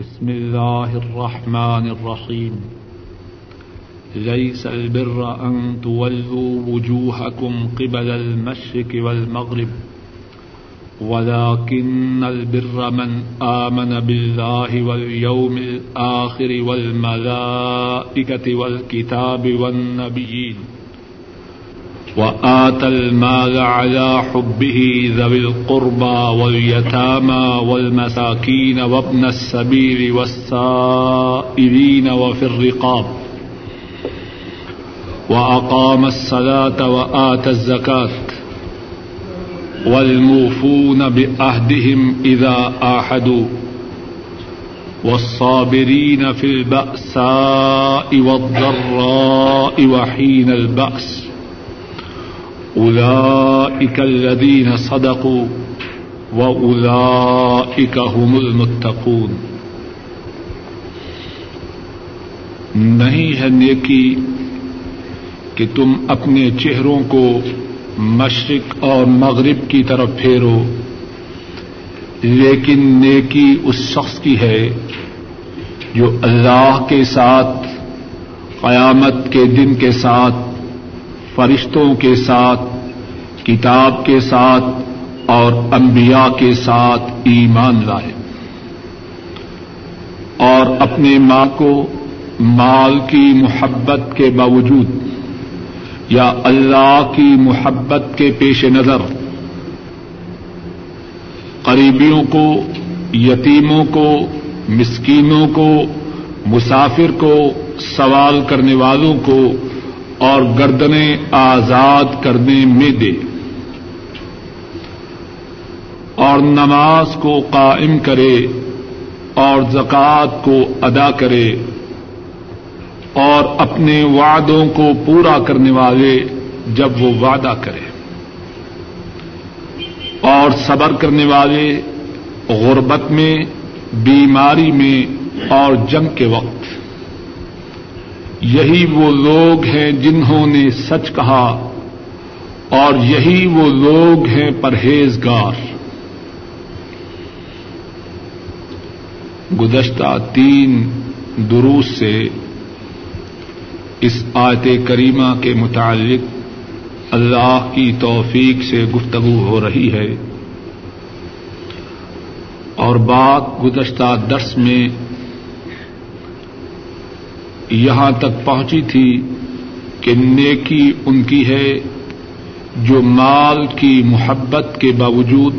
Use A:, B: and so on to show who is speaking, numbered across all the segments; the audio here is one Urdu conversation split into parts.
A: بسم الله الرحمن الرحيم. ليس البر أن تولوا وجوهكم قبل المشرق والمغرب، ولكن البر من آمن بالله واليوم الآخر والملائكة والكتاب والنبيين. وآتى المال على حبه ذوي القربى واليتامى والمساكين وابن السبيل والسائلين وفي الرقاب وأقام الصلاة وآتى الزكاة والموفون بعهدهم إذا آحدوا والصابرين في البأساء والضراء وحين البأس أولئك الذين صدقوا وأولئك هم المتقون نہیں ہے نیکی کہ تم اپنے چہروں کو مشرق اور مغرب کی طرف پھیرو، لیکن نیکی اس شخص کی ہے جو اللہ کے ساتھ، قیامت کے دن کے ساتھ فرشتوں کے ساتھ، کتاب کے ساتھ اور انبیاء کے ساتھ ایمان لائے۔ اور اپنے ماں کو مال کی محبت کے باوجود یا اللہ کی محبت کے پیش نظر، قریبیوں کو، یتیموں کو، مسکینوں کو، مسافر کو، سوال کرنے والوں کو اور گردنیں آزاد کرنے میں دے۔ اور نماز کو قائم کرے اور زکوٰۃ کو ادا کرے اور اپنے وعدوں کو پورا کرنے والے جب وہ وعدہ کرے۔ اور صبر کرنے والے غربت میں، بیماری میں اور جنگ کے وقت۔ یہی وہ لوگ ہیں جنہوں نے سچ کہا اور یہی وہ لوگ ہیں پرہیزگار۔ گزشتہ تین دروس سے اس آیت کریمہ کے متعلق اللہ کی توفیق سے گفتگو ہو رہی ہے۔ اور بات گزشتہ درس میں یہاں تک پہنچی تھی کہ نیکی ان کی ہے جو مال کی محبت کے باوجود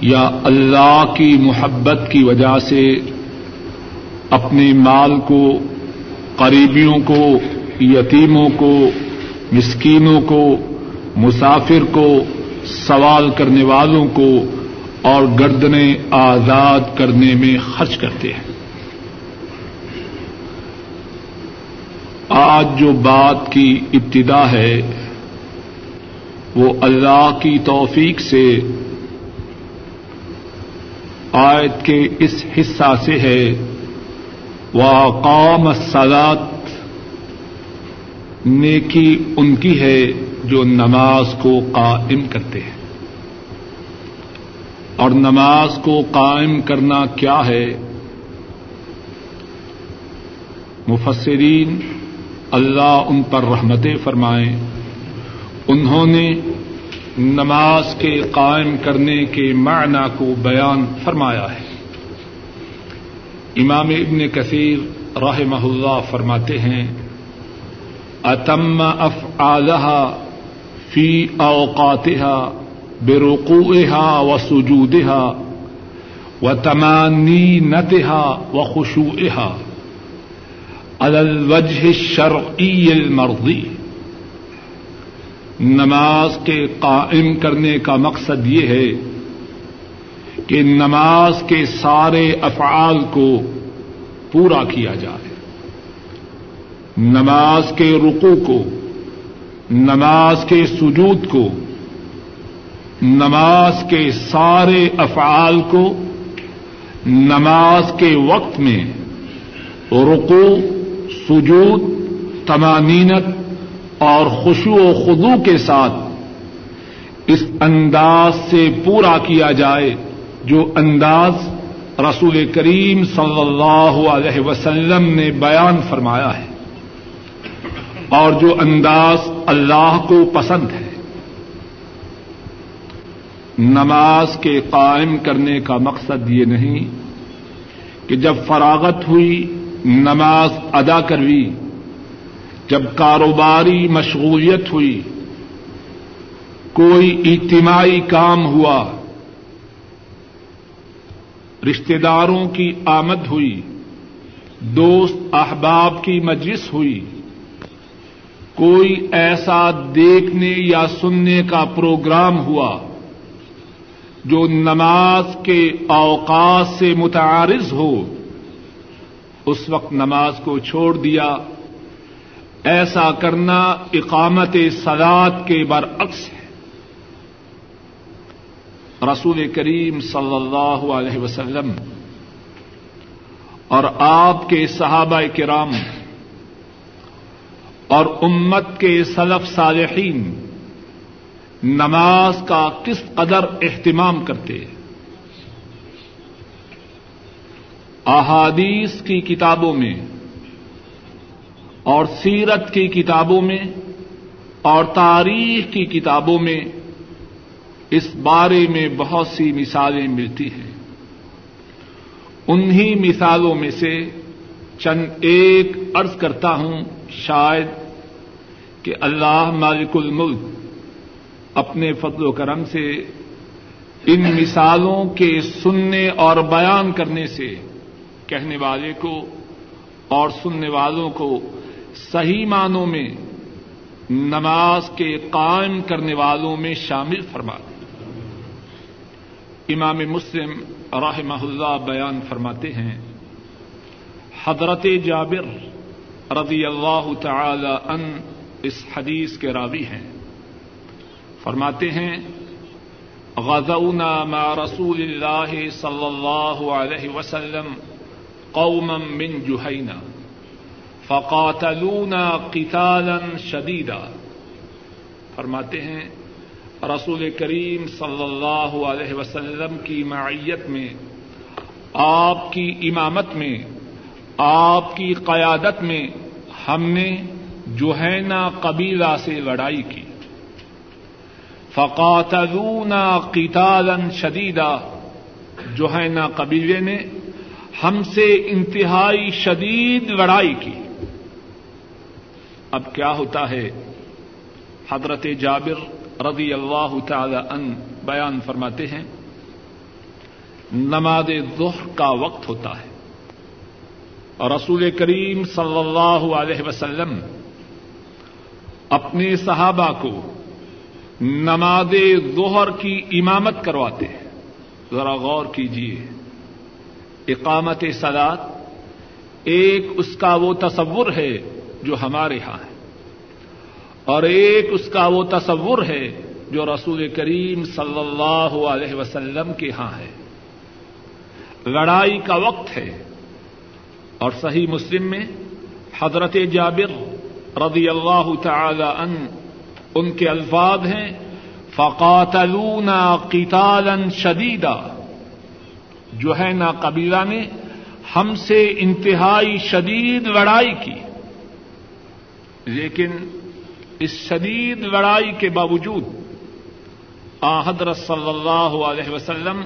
A: یا اللہ کی محبت کی وجہ سے اپنے مال کو، قریبیوں کو، یتیموں کو، مسکینوں کو، مسافر کو، سوال کرنے والوں کو اور گردنیں آزاد کرنے میں خرچ کرتے ہیں۔ آج جو بات کی ابتدا ہے، وہ اللہ کی توفیق سے آیت کے اس حصہ سے ہے۔ وہ قوم سلاد نیکی ان کی ہے جو نماز کو قائم کرتے ہیں۔ اور نماز کو قائم کرنا کیا ہے؟ مفسرین اللہ ان پر رحمتیں فرمائیں انہوں نے نماز کے قائم کرنے کے معنی کو بیان فرمایا ہے۔ امام ابن کثیر رحمہ اللہ فرماتے ہیں، اتم اف فی اوقاتها برقوعها وسجودها وتمانينتها وخشوعها الوجہ شرعی المرضی نماز کے قائم کرنے کا مقصد یہ ہے کہ نماز کے سارے افعال کو پورا کیا جائے۔ نماز کے رکو کو، نماز کے سجود کو، نماز کے سارے افعال کو، نماز کے وقت میں رکو سجود تمانینت اور خوشو و خدو کے ساتھ اس انداز سے پورا کیا جائے جو انداز رسول کریم صلی اللہ علیہ وسلم نے بیان فرمایا ہے اور جو انداز اللہ کو پسند ہے۔ نماز کے قائم کرنے کا مقصد یہ نہیں کہ جب فراغت ہوئی نماز ادا کروی، جب کاروباری مشغولیت ہوئی، کوئی اجتماعی کام ہوا رشتے داروں کی آمد ہوئی، دوست احباب کی مجلس ہوئی، کوئی ایسا دیکھنے یا سننے کا پروگرام ہوا جو نماز کے اوقات سے متعارض ہو۔ اس وقت نماز کو چھوڑ دیا۔ ایسا کرنا اقامت سلاد کے برعکس ہے۔ رسول کریم صلی اللہ علیہ وسلم اور آپ کے صحابہ کرام اور امت کے سلف صالحین نماز کا کس قدر اہتمام کرتے ہیں۔ احادیث کی کتابوں میں اور سیرت کی کتابوں میں اور تاریخ کی کتابوں میں اس بارے میں بہت سی مثالیں ملتی ہیں۔ انہی مثالوں میں سے چند ایک عرض کرتا ہوں شاید کہ اللہ مالک الملک اپنے فضل و کرم سے ان مثالوں کے سننے اور بیان کرنے سے کہنے والے کو اور سننے والوں کو صحیح معنوں میں نماز کے قائم کرنے والوں میں شامل فرما دیں امام مسلم رحمہ اللہ بیان فرماتے ہیں، حضرت جابر رضی اللہ تعالی ان اس حدیث کے راوی ہیں۔ فرماتے ہیں، غزونا مع رسول اللہ صلی اللہ علیہ وسلم قوما من جوہینا فقاتلونا قتالا شدیدا فرماتے ہیں، رسول کریم صلی اللہ علیہ وسلم کی معیت میں، آپ کی امامت میں، آپ کی قیادت میں ہم نے جوہینا قبیلہ سے لڑائی کی۔ فقاتلونا قتالا شدیدا۔ جوہینا قبیلے نے ہم سے انتہائی شدید لڑائی کی۔ اب کیا ہوتا ہے؟ حضرت جابر رضی اللہ تعالی ان بیان فرماتے ہیں، نماز ظہر کا وقت ہوتا ہے۔ اور رسول کریم صلی اللہ علیہ وسلم اپنے صحابہ کو نماز ظہر کی امامت کرواتے ہیں۔ ذرا غور کیجیے اقامت سلاد ایک اس کا وہ تصور ہے جو ہمارے یہاں ہے، اور ایک اس کا وہ تصور ہے جو رسول کریم صلی اللہ علیہ وسلم کے ہاں ہے۔ لڑائی کا وقت ہے، اور صحیح مسلم میں حضرت جابر رضی اللہ تعالی ان ان کے الفاظ ہیں، فقاتلونا قتالا شدیدا جو ہے نا قبیلہ نے ہم سے انتہائی شدید لڑائی کی۔ لیکن اس شدید لڑائی کے باوجود آ حضرت صلی اللہ علیہ وسلم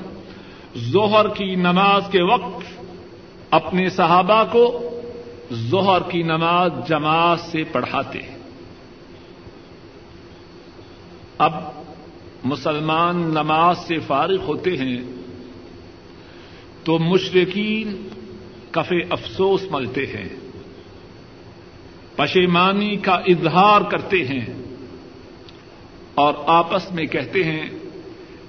A: ظہر کی نماز کے وقت اپنے صحابہ کو ظہر کی نماز جماعت سے پڑھاتے۔ اب مسلمان نماز سے فارغ ہوتے ہیں۔ تو مشرقین کفے افسوس ملتے ہیں۔ پشیمانی کا اظہار کرتے ہیں۔ اور آپس میں کہتے ہیں،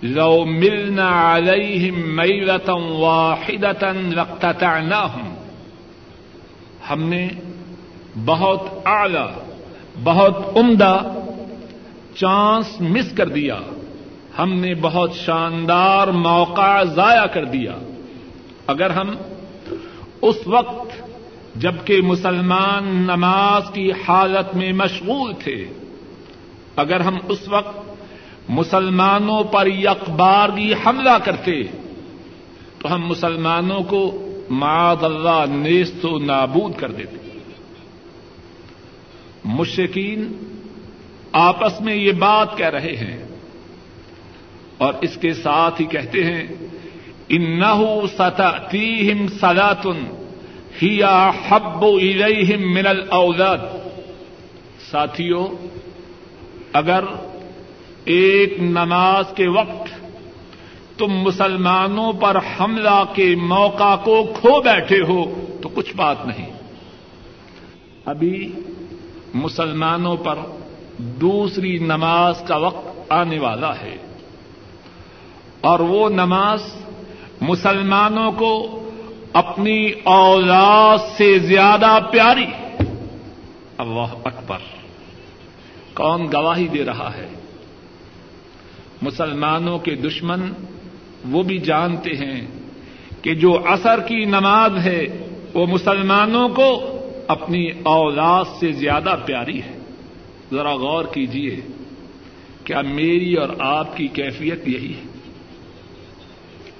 A: لو ملنا علیہم میلتا واحدتا لاقتطعناہم ہم نے بہت اعلی، بہت عمدہ چانس مس کر دیا۔ ہم نے بہت شاندار موقع ضائع کر دیا۔ اگر ہم اس وقت جبکہ مسلمان نماز کی حالت میں مشغول تھے، اگر ہم اس وقت مسلمانوں پر یکبارگی حملہ کرتے، تو ہم مسلمانوں کو معاذ اللہ نیست و نابود کر دیتے۔ مشکین آپس میں یہ بات کہہ رہے ہیں اور اس کے ساتھ ہی کہتے ہیں انہو ستاتیہم صلاتن ہیا حب الیہم من الاولاد ساتھیوں اگر ایک نماز کے وقت تم مسلمانوں پر حملہ کے موقع کو کھو بیٹھے ہو، تو کچھ بات نہیں۔ ابھی مسلمانوں پر دوسری نماز کا وقت آنے والا ہے اور وہ نماز مسلمانوں کو اپنی اولاد سے زیادہ پیاری۔ اللہ اکبر۔ کون گواہی دے رہا ہے؟ مسلمانوں کے دشمن وہ بھی جانتے ہیں کہ جو اثر کی نماز ہے، وہ مسلمانوں کو اپنی اولاد سے زیادہ پیاری ہے۔ ذرا غور کیجیے کیا میری اور آپ کی کیفیت یہی ہے۔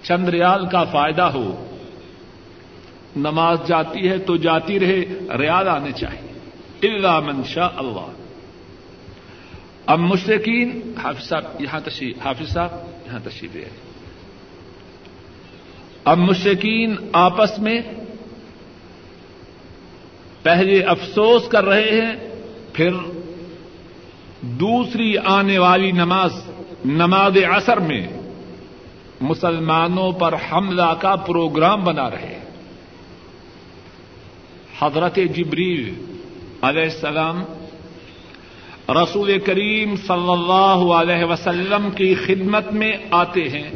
A: چند ریال کا فائدہ ہو، نماز جاتی ہے تو جاتی رہے، ریال آنے چاہیے۔ اللہ منشا اللہ۔ اب مشرقین حافظ صاحب، یہاں تشریف، حافظ صاحب، یہاں تشریف لے اب مشرقین آپس میں پہلے افسوس کر رہے ہیں، پھر دوسری آنے والی نماز نماز اثر میں مسلمانوں پر حملہ کا پروگرام بنا رہے حضرت جبریل علیہ السلام رسول کریم صلی اللہ علیہ وسلم کی خدمت میں آتے ہیں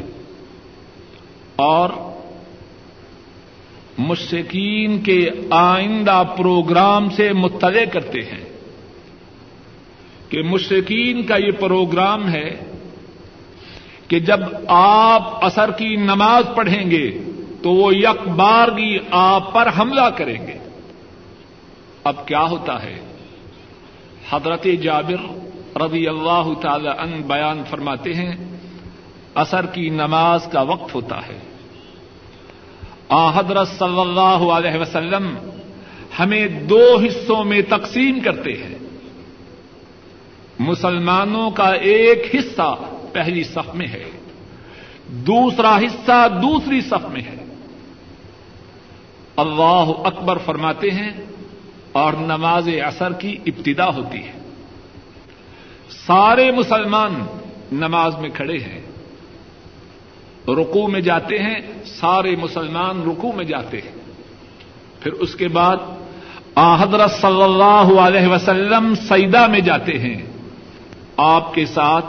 A: اور مشکین کے آئندہ پروگرام سے مطلع کرتے ہیں کہ مشرقین کا یہ پروگرام ہے کہ جب آپ اثر کی نماز پڑھیں گے تو وہ یک بارگی آپ پر حملہ کریں گے۔ اب کیا ہوتا ہے؟ حضرت جابر رضی اللہ تعالی ان بیان فرماتے ہیں اثر کی نماز کا وقت ہوتا ہے۔ آ حضرت صلی اللہ علیہ وسلم ہمیں دو حصوں میں تقسیم کرتے ہیں۔ مسلمانوں کا ایک حصہ پہلی صف میں ہے، دوسرا حصہ دوسری صف میں ہے۔ اللہ اکبر فرماتے ہیں، اور نماز اثر کی ابتدا ہوتی ہے۔ سارے مسلمان نماز میں کھڑے ہیں۔ رکو میں جاتے ہیں، سارے مسلمان رکو میں جاتے ہیں۔ پھر اس کے بعد حضرت صلی اللہ علیہ وسلم سیدا میں جاتے ہیں۔ آپ کے ساتھ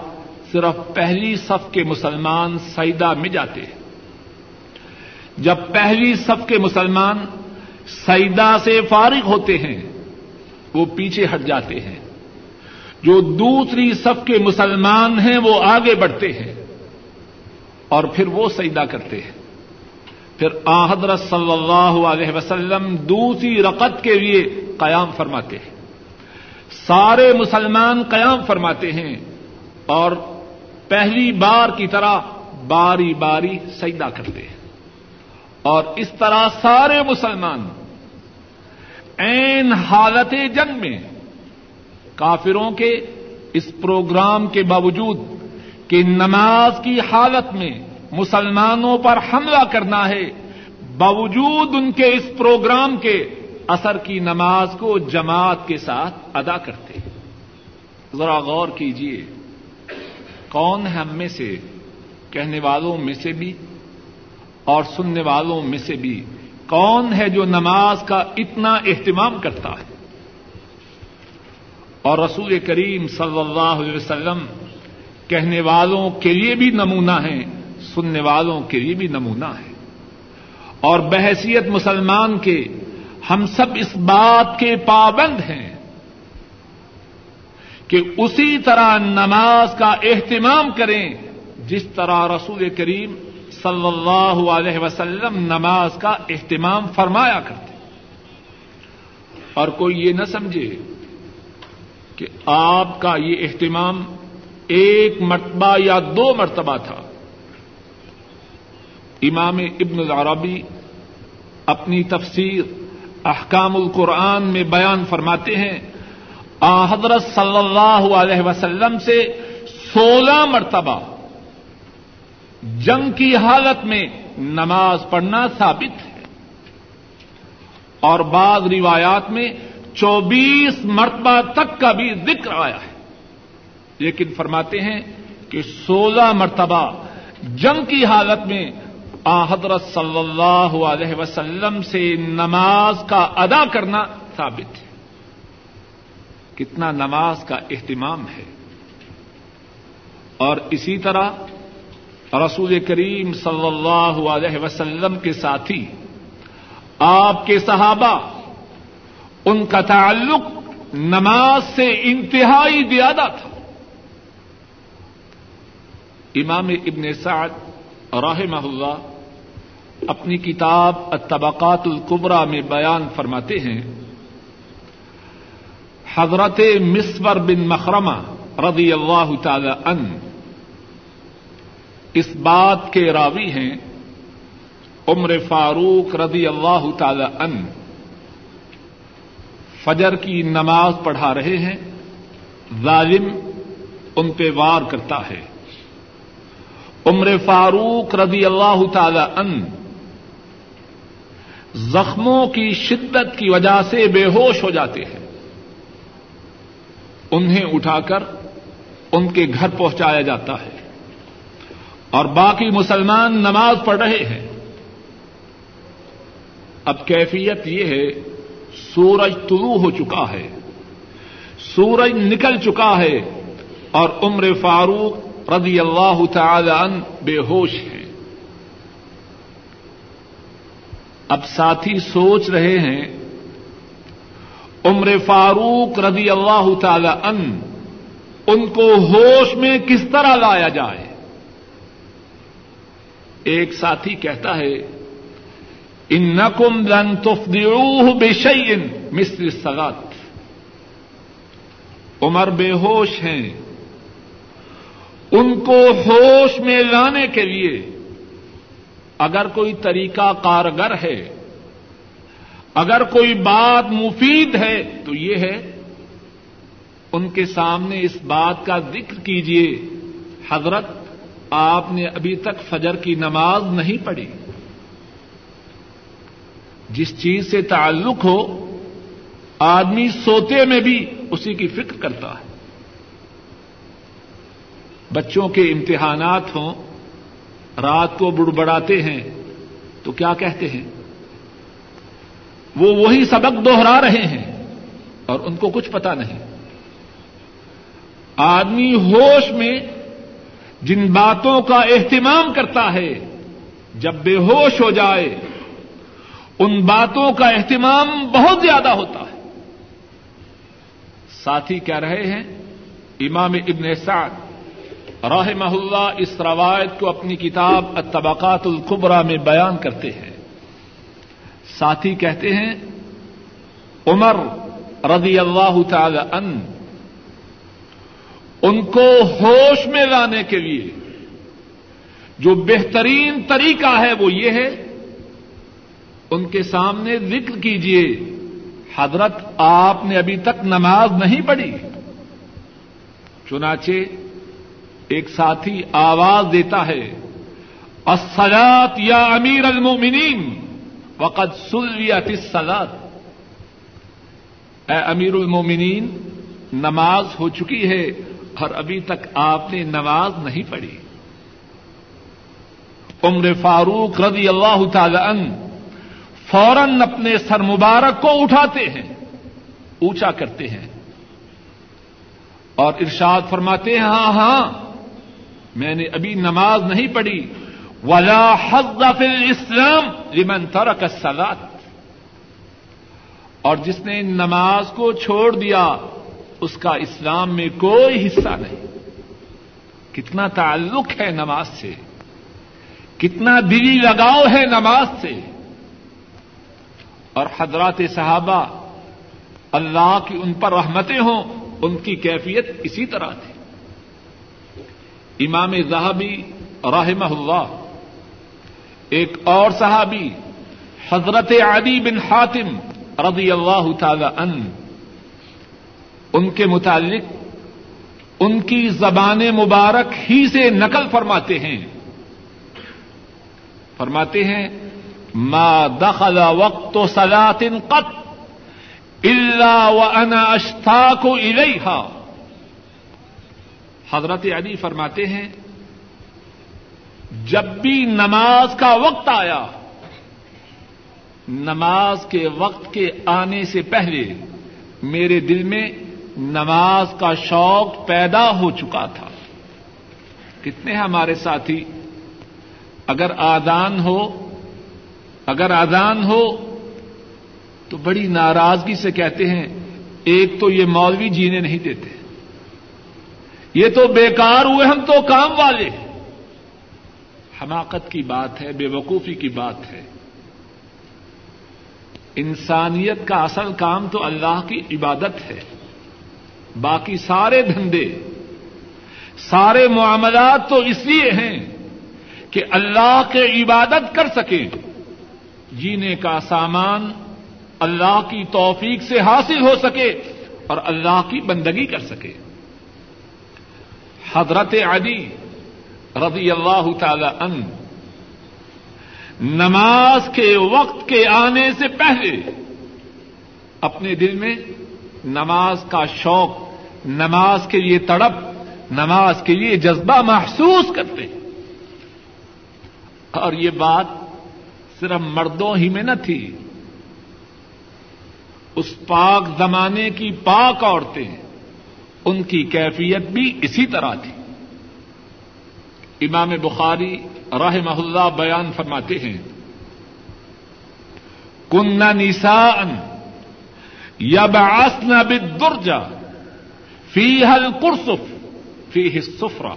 A: صرف پہلی صف کے مسلمان سیدا میں جاتے ہیں۔ جب پہلی صف کے مسلمان سیدا سے فارغ ہوتے ہیں، وہ پیچھے ہٹ جاتے ہیں۔ جو دوسری صف کے مسلمان ہیں، وہ آگے بڑھتے ہیں اور پھر وہ سیدا کرتے ہیں۔ پھر آحدر صلی اللہ علیہ وسلم دوسری رقط کے لیے قیام فرماتے ہیں۔ سارے مسلمان قیام فرماتے ہیں اور پہلی بار کی طرح باری باری سجدہ کرتے ہیں۔ اور اس طرح سارے مسلمان این حالت جنگ میں کافروں کے اس پروگرام کے باوجود کہ نماز کی حالت میں مسلمانوں پر حملہ کرنا ہے، باوجود ان کے اس پروگرام کے اثر کی نماز کو جماعت کے ساتھ ادا کرتے ذرا غور کیجیے کون ہے ہم میں سے کہنے والوں میں سے بھی اور سننے والوں میں سے بھی کون ہے جو نماز کا اتنا اہتمام کرتا ہے؟ اور رسول کریم صلی اللہ علیہ وسلم کہنے والوں کے لیے بھی نمونہ ہے سننے والوں کے لیے بھی نمونہ ہے اور بحثیت مسلمان کے ہم سب اس بات کے پابند ہیں کہ اسی طرح نماز کا اہتمام کریں جس طرح رسول کریم صلی اللہ علیہ وسلم نماز کا اہتمام فرمایا کرتے اور کوئی یہ نہ سمجھے کہ آپ کا یہ اہتمام ایک مرتبہ یا دو مرتبہ تھا۔ امام ابن العربی اپنی تفسیر احکام القرآن میں بیان فرماتے ہیں حضرت صلی اللہ علیہ وسلم سے سولہ مرتبہ جنگ کی حالت میں نماز پڑھنا ثابت ہے۔ اور بعض روایات میں چوبیس مرتبہ تک کا بھی ذکر آیا ہے۔ لیکن فرماتے ہیں کہ سولہ مرتبہ جنگ کی حالت میں آ، حضرت صلی اللہ علیہ وسلم سے نماز کا ادا کرنا ثابت ہے۔ کتنا نماز کا اہتمام ہے۔ اور اسی طرح رسول کریم صلی اللہ علیہ وسلم کے ساتھی، آپ کے صحابہ، ان کا تعلق نماز سے انتہائی زیادہ تھا۔ امام ابن سعد رحمہ اللہ اپنی کتاب الطبقات القبرا میں بیان فرماتے ہیں حضرت مصور بن مخرمہ رضی اللہ تعالی ان اس بات کے راوی ہیں عمر فاروق رضی اللہ تعالی ان فجر کی نماز پڑھا رہے ہیں، ظالم ان پہ وار کرتا ہے۔ عمر فاروق رضی اللہ تعالی ان زخموں کی شدت کی وجہ سے بے ہوش ہو جاتے ہیں۔ انہیں اٹھا کر ان کے گھر پہنچایا جاتا ہے۔ اور باقی مسلمان نماز پڑھ رہے ہیں۔ اب کیفیت یہ ہے، سورج طلوع ہو چکا ہے۔ سورج نکل چکا ہے اور عمر فاروق رضی اللہ تعالی عنہ بے ہوش ہے اب ساتھی سوچ رہے ہیں عمر فاروق رضی اللہ تعالی عنہ، ان کو ہوش میں کس طرح لایا جائے؟ ایک ساتھی کہتا ہے ان نقم لن تفدعوه بشيء مثل الصلاه عمر بے ہوش ہیں۔ ان کو ہوش میں لانے کے لیے اگر کوئی طریقہ کارگر ہے اگر کوئی بات مفید ہے تو یہ ہے، ان کے سامنے اس بات کا ذکر کیجیے حضرت آپ نے ابھی تک فجر کی نماز نہیں پڑھی۔ جس چیز سے تعلق ہو، آدمی سوتے میں بھی اسی کی فکر کرتا ہے۔ بچوں کے امتحانات ہوں، رات کو بڑبڑاتے ہیں، تو کیا کہتے ہیں؟ وہ وہی سبق دوہرا رہے ہیں اور ان کو کچھ پتا نہیں۔ آدمی ہوش میں جن باتوں کا اہتمام کرتا ہے، جب بے ہوش ہو جائے، ان باتوں کا اہتمام بہت زیادہ ہوتا ہے۔ ساتھی کہہ رہے ہیں؟ امام ابن سعد راہ اللہ اس روایت کو اپنی کتاب الطبقات القبرا میں بیان کرتے ہیں۔ ساتھی کہتے ہیں، عمر رضی اللہ تعالی ان ان کو ہوش میں لانے کے لیے جو بہترین طریقہ ہے وہ یہ ہے، ان کے سامنے ذکر کیجیے حضرت آپ نے ابھی تک نماز نہیں پڑھی۔ چنانچہ ایک ساتھی آواز دیتا ہے السلات یا امیر المومنین وقت سلیت السلات اے امیر المومنین، نماز ہو چکی ہے اور ابھی تک آپ نے نماز نہیں پڑھی۔ عمر فاروق رضی اللہ تعالی عنہ فوراً اپنے سر مبارک کو اٹھاتے ہیں، اونچا کرتے ہیں۔ اور ارشاد فرماتے ہیں ہاں ہاں میں نے ابھی نماز نہیں پڑھی۔ ولا حد اسلام لمن ترک الصلاۃ اور جس نے نماز کو چھوڑ دیا، اس کا اسلام میں کوئی حصہ نہیں۔ کتنا تعلق ہے نماز سے، کتنا دلی لگاؤ ہے نماز سے۔ اور حضرات صحابہ، اللہ کی ان پر رحمتیں ہوں، ان کی کیفیت اسی طرح تھی۔ امام زہبی رحمہ اللہ ایک اور صحابی، حضرت علی بن حاتم رضی اللہ تعالی ان ان کے متعلق ان کی زبان مبارک ہی سے نقل فرماتے ہیں۔ فرماتے ہیں، ما دخل وقت سلاط قط الا وانا اشتاق الیہا حضرت علی فرماتے ہیں جب بھی نماز کا وقت آیا، نماز کے وقت کے آنے سے پہلے میرے دل میں نماز کا شوق پیدا ہو چکا تھا۔ کتنے ہمارے ساتھی؟ اگر آدان ہو، اگر آدان ہو، تو بڑی ناراضگی سے کہتے ہیں، ایک تو یہ مولوی جینے نہیں دیتے، یہ تو بیکار ہوئے ہم تو کام والے۔ حماقت کی بات ہے، بے وقوفی کی بات ہے۔ انسانیت کا اصل کام تو اللہ کی عبادت ہے۔ باقی سارے دھندے، سارے معاملات تو اس لیے ہیں کہ اللہ کے عبادت کر سکیں۔ جینے کا سامان اللہ کی توفیق سے حاصل ہو سکے اور اللہ کی بندگی کر سکے۔ حضرت علی رضی اللہ تعالی ان نماز کے وقت کے آنے سے پہلے اپنے دل میں نماز کا شوق، نماز کے لیے تڑپ، نماز کے لیے جذبہ محسوس کرتے۔ اور یہ بات صرف مردوں ہی میں نہ تھی، اس پاک زمانے کی پاک عورتیں، ان کی کیفیت بھی اسی طرح تھی۔ امام بخاری راہ اللہ بیان فرماتے ہیں۔ کن نسان یب آسن بدرجا فی حل کرسف فی سفرا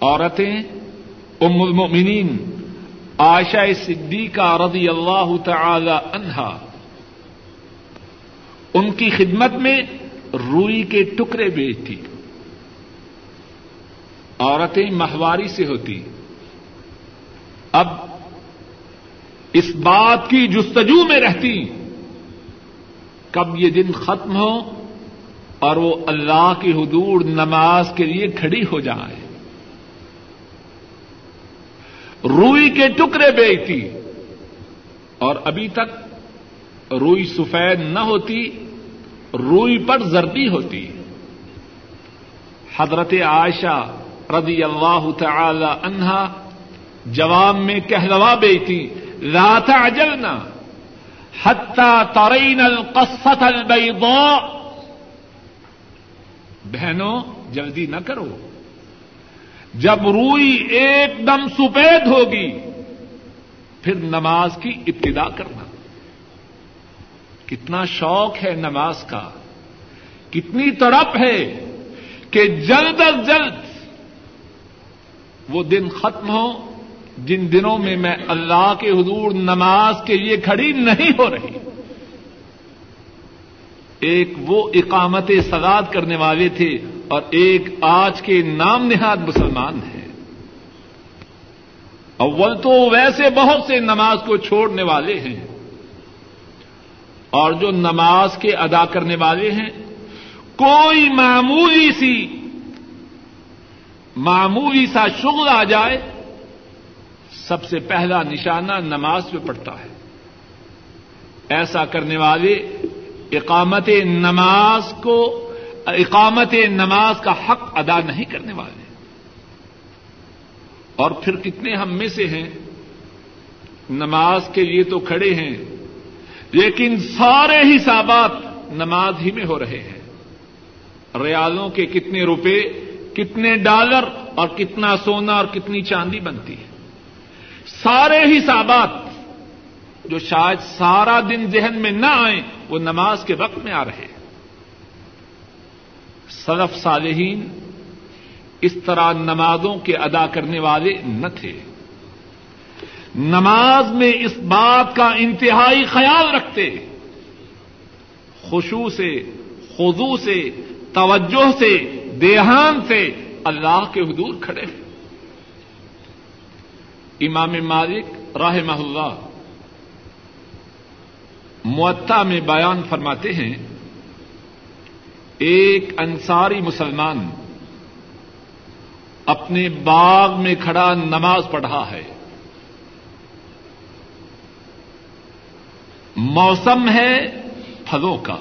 A: عورتیں، ام المؤمنین، عائشہ صدیقہ رضی اللہ تعالی عنہا، ان کی خدمت میں روئی کے ٹکڑے بیچتی۔ عورتیں مہواری سے ہوتی اب اس بات کی جستجو میں رہتی کب یہ دن ختم ہو اور وہ اللہ کی حدود نماز کے لیے کھڑی ہو جائے۔ روئی کے ٹکڑے بیچتی اور ابھی تک روئی سفید نہ ہوتی، روئی پر زردی ہوتی۔ حضرت عائشہ رضی اللہ تعالی عنہا جواب میں کہلوا بیتی لا تعجلنا حتى ترين القصة البيضاء بہنوں، جلدی نہ کرو۔ جب روئی ایک دم سفید ہوگی، پھر نماز کی ابتدا کرنا۔ کتنا شوق ہے نماز کا۔ کتنی تڑپ ہے کہ جلد از جلد وہ دن ختم ہو جن دنوں میں میں اللہ کے حضور نماز کے لیے کھڑی نہیں ہو رہی۔ ایک وہ اقامت سلاد کرنے والے تھے اور ایک آج کے نام نہاد مسلمان ہیں۔ اول تو ویسے بہت سے نماز کو چھوڑنے والے ہیں۔ اور جو نماز کے ادا کرنے والے ہیں، کوئی معمولی سی معمولی سا شغل آ جائے، سب سے پہلا نشانہ نماز پہ پڑتا ہے۔ ایسا کرنے والے اقامت نماز کو، اقامت نماز کا حق ادا نہیں کرنے والے۔ اور پھر کتنے ہم میں سے ہیں، نماز کے لیے تو کھڑے ہیں، لیکن سارے حسابات نماز ہی میں ہو رہے ہیں۔ ریالوں کے کتنے روپے کتنے ڈالر اور کتنا سونا اور کتنی چاندی بنتی ہے۔ سارے حسابات جو شاید سارا دن ذہن میں نہ آئیں، وہ نماز کے وقت میں آ رہے سلف صالحین اس طرح نمازوں کے ادا کرنے والے نہ تھے۔ نماز میں اس بات کا انتہائی خیال رکھتے، خوشو سے خضو سے، توجہ سے دیہان سے اللہ کے حدود کھڑے ہیں۔ امام مالک راہ محلہ معطا میں بیان فرماتے ہیں، ایک انصاری مسلمان اپنے باغ میں کھڑا نماز پڑھا ہے۔ موسم ہے پھلوں کا۔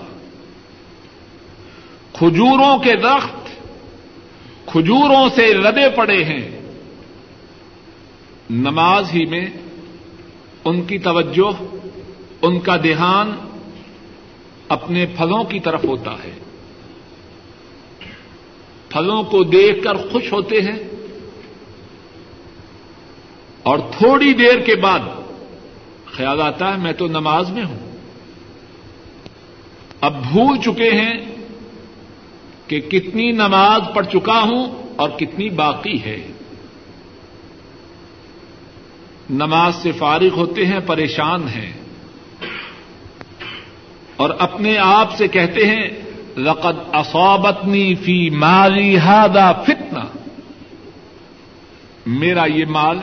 A: کھجوروں کے درخت کھجوروں سے لدے پڑے ہیں۔ نماز ہی میں ان کی توجہ، ان کا دھیان اپنے پھلوں کی طرف ہوتا ہے۔ پھلوں کو دیکھ کر خوش ہوتے ہیں۔ اور تھوڑی دیر کے بعد خیال آتا ہے، میں تو نماز میں ہوں۔ اب بھول چکے ہیں کہ کتنی نماز پڑھ چکا ہوں اور کتنی باقی ہے۔ نماز سے فارغ ہوتے ہیں، پریشان ہیں۔ اور اپنے آپ سے کہتے ہیں، لقد اصابتنی فی مالی ہادا فتنا میرا یہ مال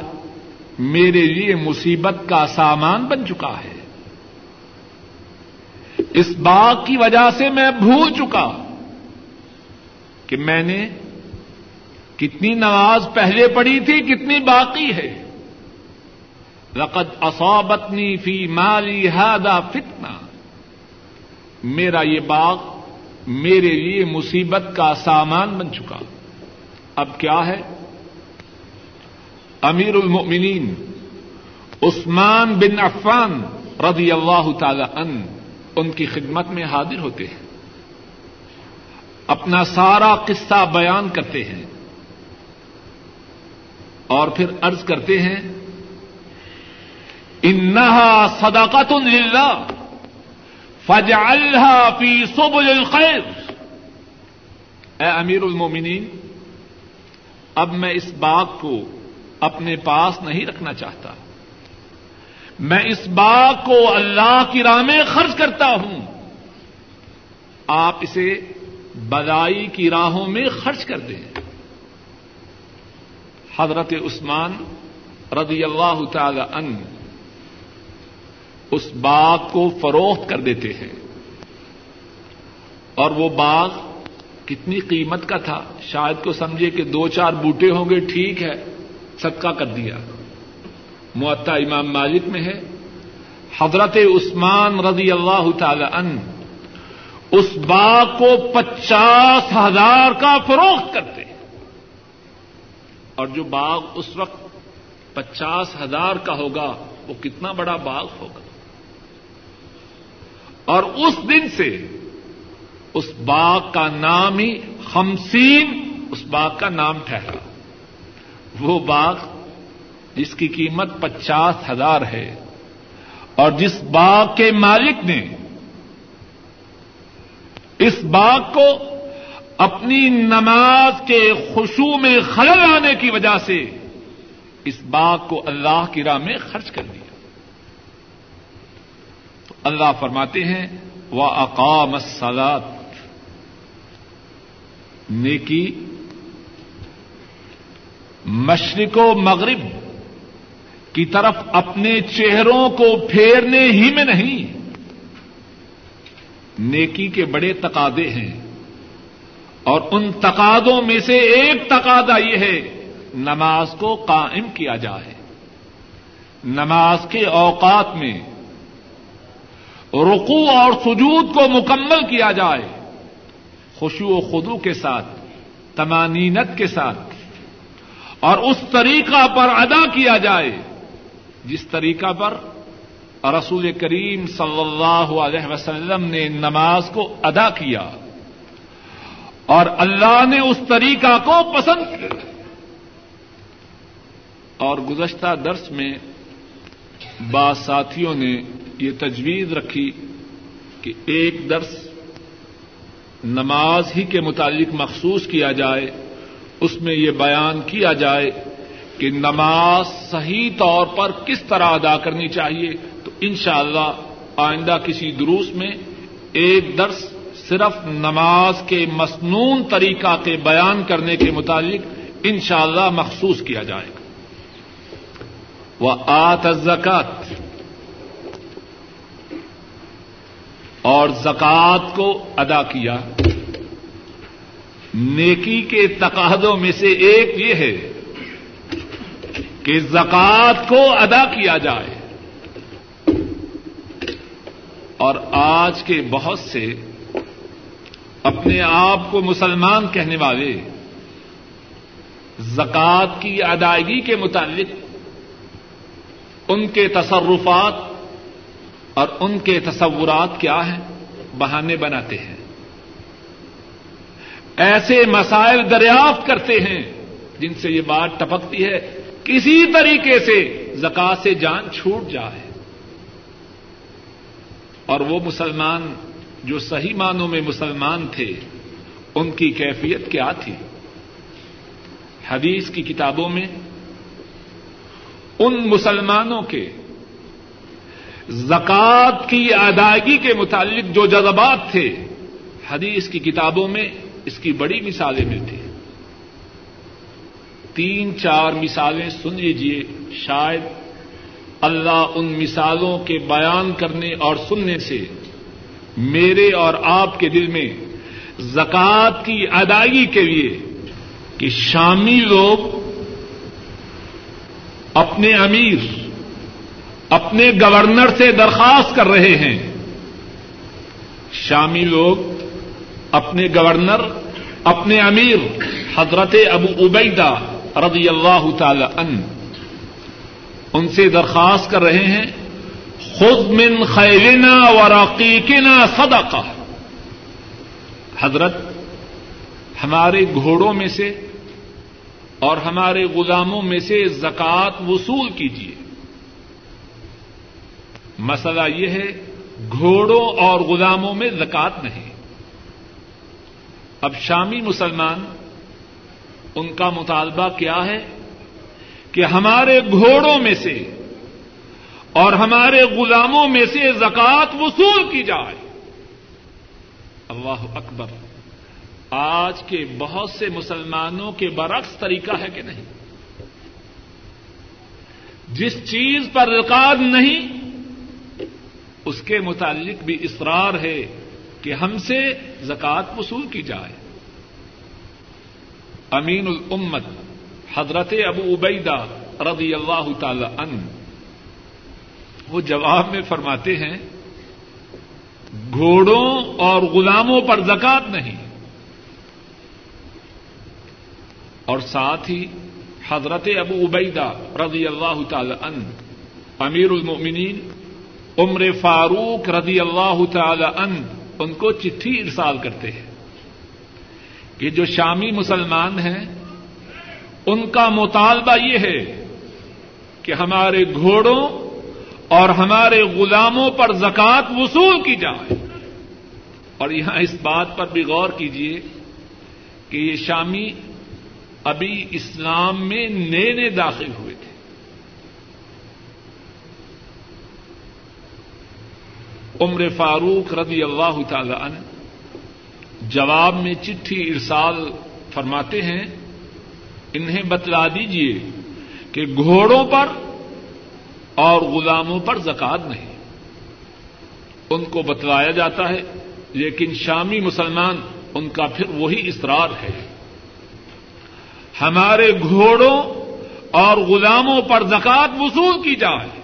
A: میرے لیے مصیبت کا سامان بن چکا ہے۔ اس باغ کی وجہ سے میں بھول چکا کہ میں نے کتنی نماز پہلے پڑھی تھی، کتنی باقی ہے۔ لقد اصابتنی فی مالی ہادا فتنا میرا یہ باغ میرے لیے مصیبت کا سامان بن چکا۔ اب کیا ہے؟ امیر المؤمنین عثمان بن عفان رضی اللہ تعالی ان ان کی خدمت میں حاضر ہوتے ہیں۔ اپنا سارا قصہ بیان کرتے ہیں اور پھر ارض کرتے ہیں انہا صداقت للہ فجعلها فی سبل الخیر اے امیر المومنین، اب میں اس باغ کو اپنے پاس نہیں رکھنا چاہتا۔ میں اس باغ کو اللہ کی راہ میں خرچ کرتا ہوں۔ آپ اسے بدائی کی راہوں میں خرچ کر دیں حضرت عثمان رضی اللہ تعالی عنہ اس باغ کو فروخت کر دیتے ہیں۔ اور وہ باغ کتنی قیمت کا تھا؟ شاید کو سمجھے کہ دو چار بوٹے ہوں گے، ٹھیک ہے، صدقہ کر دیا۔ معطا امام مالک میں ہے۔ حضرت عثمان رضی اللہ تعالی ان اس باغ کو پچاس ہزار کا فروخت کرتے اور جو باغ اس وقت پچاس ہزار کا ہوگا، وہ کتنا بڑا باغ ہوگا؟ اور اس دن سے اس باغ کا نام ہی خمسین، اس باغ کا نام ٹھہرا۔ وہ باغ جس کی قیمت پچاس ہزار ہے اور جس باغ کے مالک نے اس باغ کو اپنی نماز کے خوشو میں خلل آنے کی وجہ سے اس باغ کو اللہ کی راہ میں خرچ کر دیا۔ تو اللہ فرماتے ہیں وہ اقام سلاد نیکی، مشرق و مغرب کی طرف اپنے چہروں کو پھیرنے ہی میں نہیں۔ نیکی کے بڑے تقاضے ہیں۔ اور ان تقاضوں میں سے ایک تقاضا یہ ہے، نماز کو قائم کیا جائے۔ نماز کے اوقات میں رقو اور سجود کو مکمل کیا جائے۔ خوشو و خدو کے ساتھ، تمانینت کے ساتھ۔ اور اس طریقہ پر ادا کیا جائے، جس طریقہ پر رسول کریم صلی اللہ علیہ وسلم نے نماز کو ادا کیا اور اللہ نے اس طریقہ کو پسند کیا۔ اور گزشتہ درس میں بعض ساتھیوں نے یہ تجویز رکھی کہ ایک درس نماز ہی کے متعلق مخصوص کیا جائے، اس میں یہ بیان کیا جائے کہ نماز صحیح طور پر کس طرح ادا کرنی چاہیے۔ انشاءاللہ اللہ آئندہ کسی دروس میں ایک درس صرف نماز کے مصنون طریقہ کے بیان کرنے کے متعلق انشاءاللہ اللہ مخصوص کیا جائے گا۔ و آت زکات اور زکات کو ادا کیا۔ نیکی کے تقاضوں میں سے ایک یہ ہے کہ زکات کو ادا کیا جائے۔ اور آج کے بہت سے اپنے آپ کو مسلمان کہنے والے زکات کی ادائیگی کے متعلق ان کے تصرفات اور ان کے تصورات کیا ہیں، بہانے بناتے ہیں۔ ایسے مسائل دریافت کرتے ہیں جن سے یہ بات ٹپکتی ہے، کسی طریقے سے زکات سے جان چھوٹ جائے۔ اور وہ مسلمان جو صحیح معنوں میں مسلمان تھے، ان کی کیفیت کیا تھی؟ حدیث کی کتابوں میں ان مسلمانوں کے زکات کی ادائیگی کے متعلق جو جذبات تھے، حدیث کی کتابوں میں اس کی بڑی مثالیں ملتی ہیں۔ تین چار مثالیں سن لیجیے شاید اللہ ان مثالوں کے بیان کرنے اور سننے سے میرے اور آپ کے دل میں زکات کی ادائیگی کے لیے کہ شامی لوگ اپنے امیر، اپنے گورنر سے درخواست کر رہے ہیں۔ شامی لوگ اپنے گورنر، اپنے امیر حضرت ابو عبیدہ رضی اللہ تعالی ان ان سے درخواست کر رہے ہیں خود من خیلنا و رقیقنا صدقہ حضرت، ہمارے گھوڑوں میں سے اور ہمارے غلاموں میں سے زکات وصول کیجیے مسئلہ یہ ہے، گھوڑوں اور غلاموں میں زکات نہیں۔ اب شامی مسلمان، ان کا مطالبہ کیا ہے؟ کہ ہمارے گھوڑوں میں سے اور ہمارے غلاموں میں سے زکات وصول کی جائے۔ اللہ اکبر۔ آج کے بہت سے مسلمانوں کے برعکس طریقہ ہے کہ نہیں؟ جس چیز پر رکاد نہیں، اس کے متعلق بھی اصرار ہے کہ ہم سے زکات وصول کی جائے۔ امین الامت۔ حضرت ابو عبیدہ رضی اللہ تعالی ان وہ جواب میں فرماتے ہیں، گھوڑوں اور غلاموں پر زکات نہیں۔ اور ساتھ ہی حضرت ابو عبیدہ رضی اللہ تعالی ان امیر المؤمنین، عمر فاروق رضی اللہ تعالی ان ان کو چٹھی ارسال کرتے ہیں۔ کہ جو شامی مسلمان ہیں ان کا مطالبہ یہ ہے کہ ہمارے گھوڑوں اور ہمارے غلاموں پر زکات وصول کی جائے۔ اور یہاں اس بات پر بھی غور کیجیے کہ یہ شامی ابھی اسلام میں نئے نئے داخل ہوئے تھے۔ عمر فاروق رضی اللہ تعالی عنہ جواب میں چٹھی ارسال فرماتے ہیں انہیں بتلا دیجیے کہ گھوڑوں پر اور غلاموں پر زکات نہیں۔ ان کو بتلایا جاتا ہے، لیکن شامی مسلمان ان کا پھر وہی اصرار ہے۔ ہمارے گھوڑوں اور غلاموں پر زکات وصول کی جائے۔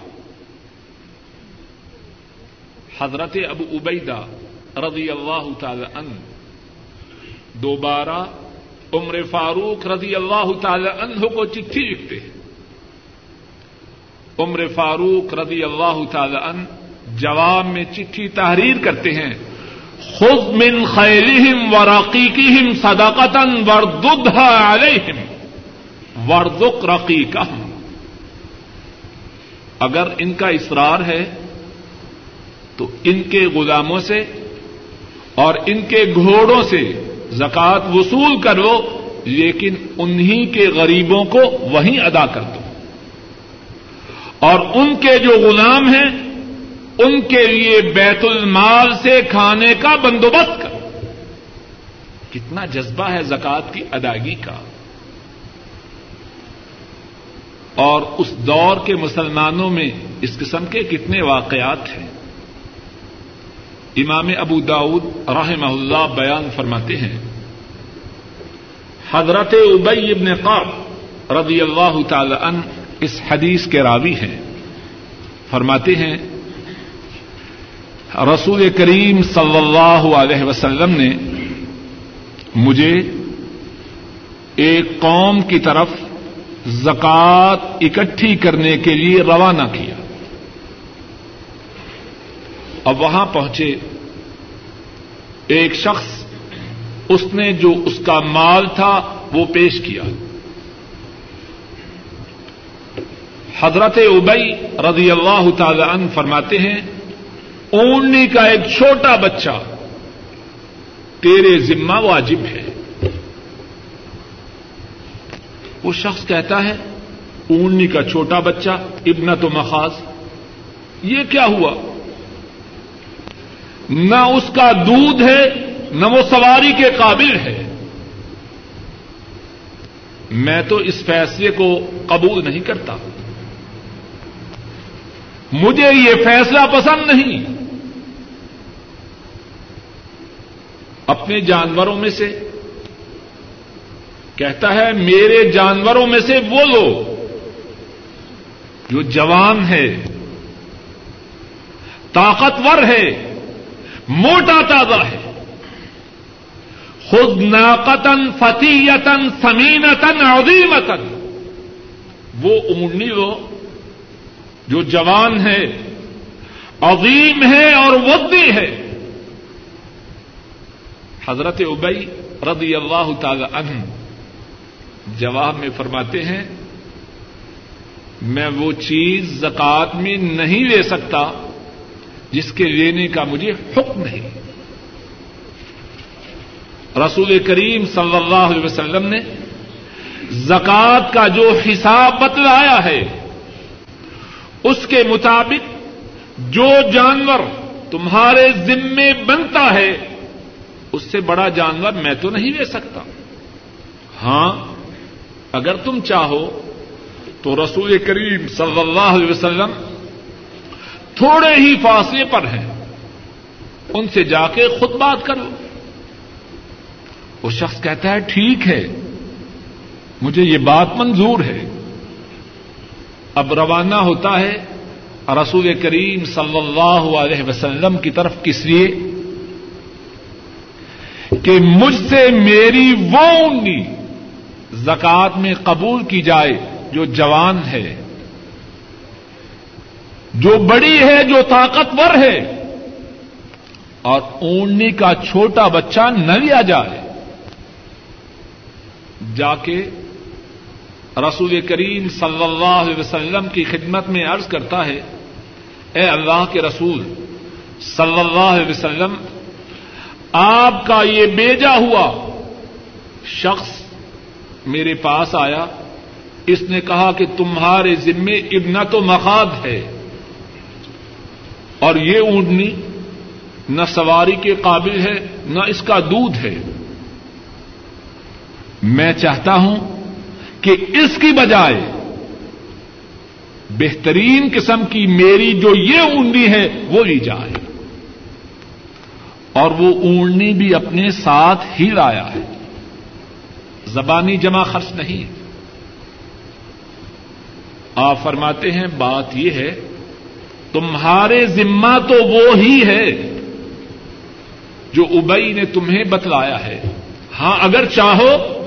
A: حضرت ابو عبیدہ رضی اللہ تعالی عنہ دوبارہ عمر فاروق رضی اللہ تعالی عنہ کو چٹھی لکھتے ہیں۔ عمر فاروق رضی اللہ تعالی عنہ جواب میں چٹھی تحریر کرتے ہیں۔ خود من خیلہم و رقیقہم صدقتن ورددھا علیہم۔ وردق رقیقہم۔ اگر ان کا اصرار ہے تو ان کے غلاموں سے اور ان کے گھوڑوں سے زکات وصول کرو، لیکن انہی کے غریبوں کو وہیں ادا کر دو۔ اور ان کے جو غلام ہیں، ان کے لیے بیت المال سے کھانے کا بندوبست کرو کتنا جذبہ ہے زکات کی ادائیگی کا۔ اور اس دور کے مسلمانوں میں اس قسم کے کتنے واقعات ہیں۔ امام ابو داود رحمہ اللہ بیان فرماتے ہیں۔ حضرت ابئی ابن قاب رضی اللہ تعالی عنہ اس حدیث کے راوی ہیں۔ فرماتے ہیں، رسول کریم صلی اللہ علیہ وسلم نے مجھے ایک قوم کی طرف زکات اکٹھی کرنے کے لیے روانہ کیا۔ اب وہاں پہنچے۔ ایک شخص اس نے جو اس کا مال تھا وہ پیش کیا۔ حضرت ابئی رضی اللہ تعالی عنہ فرماتے ہیں اونی کا ایک چھوٹا بچہ، تیرے ذمہ واجب ہے۔ وہ شخص کہتا ہے اونی کا چھوٹا بچہ ابن تو مخاص یہ کیا ہوا؟ نہ اس کا دودھ ہے، نہ وہ سواری کے قابل ہے۔ میں تو اس فیصلے کو قبول نہیں کرتا۔ مجھے یہ فیصلہ پسند نہیں۔ اپنے جانوروں میں سے۔ کہتا ہے، میرے جانوروں میں سے وہ لوگ جو جوان ہے طاقتور ہے موٹا تازہ ہے۔ خود ناقتن فتیتن سمینتن عظیمتن وہ اونی لو جو جوان ہے عظیم ہے اور ودی ہے حضرت ابئی رضی اللہ تعالی عنہ جواب میں فرماتے ہیں، میں وہ چیز زکات میں نہیں لے سکتا جس کے لینے کا مجھے حکم نہیں۔ رسول کریم صلی اللہ علیہ وسلم نے زکات کا جو حساب بتلایا ہے، اس کے مطابق جو جانور تمہارے ذمے بنتا ہے، اس سے بڑا جانور میں تو نہیں لے سکتا۔ ہاں اگر تم چاہو تو رسول کریم صلی اللہ علیہ وسلم تھوڑے ہی فاصلے پر ہیں۔ ان سے جا کے خود بات کرو۔ وہ شخص کہتا ہے، ٹھیک ہے، مجھے یہ بات منظور ہے۔ اب روانہ ہوتا ہے رسول کریم صلی اللہ علیہ وسلم کی طرف کس لیے؟ کہ مجھ سے میری وہ انگی زکات میں قبول کی جائے جو جوان ہے۔ جو بڑی ہے، جو طاقتور ہے، اور اونی کا چھوٹا بچہ نہ لیا جائے۔ جا کے رسول کریم صلی اللہ علیہ وسلم کی خدمت میں عرض کرتا ہے، اے اللہ کے رسول صلی اللہ علیہ وسلم، آپ کا یہ بیجا ہوا شخص میرے پاس آیا۔ اس نے کہا کہ تمہارے ذمے ابنت و مخاد ہے۔ اور یہ اونٹنی نہ سواری کے قابل ہے، نہ اس کا دودھ ہے۔ میں چاہتا ہوں کہ اس کی بجائے بہترین قسم کی میری جو یہ اونڈی ہے، وہ لی جائے۔ اور وہ اونڈنی بھی اپنے ساتھ ہی لایا ہے۔ زبانی جمع خرچ نہیں۔ آپ فرماتے ہیں، بات یہ ہے تمہارے ذمہ تو وہ ہی ہے جو ابئی نے تمہیں بتلایا ہے۔ ہاں اگر چاہو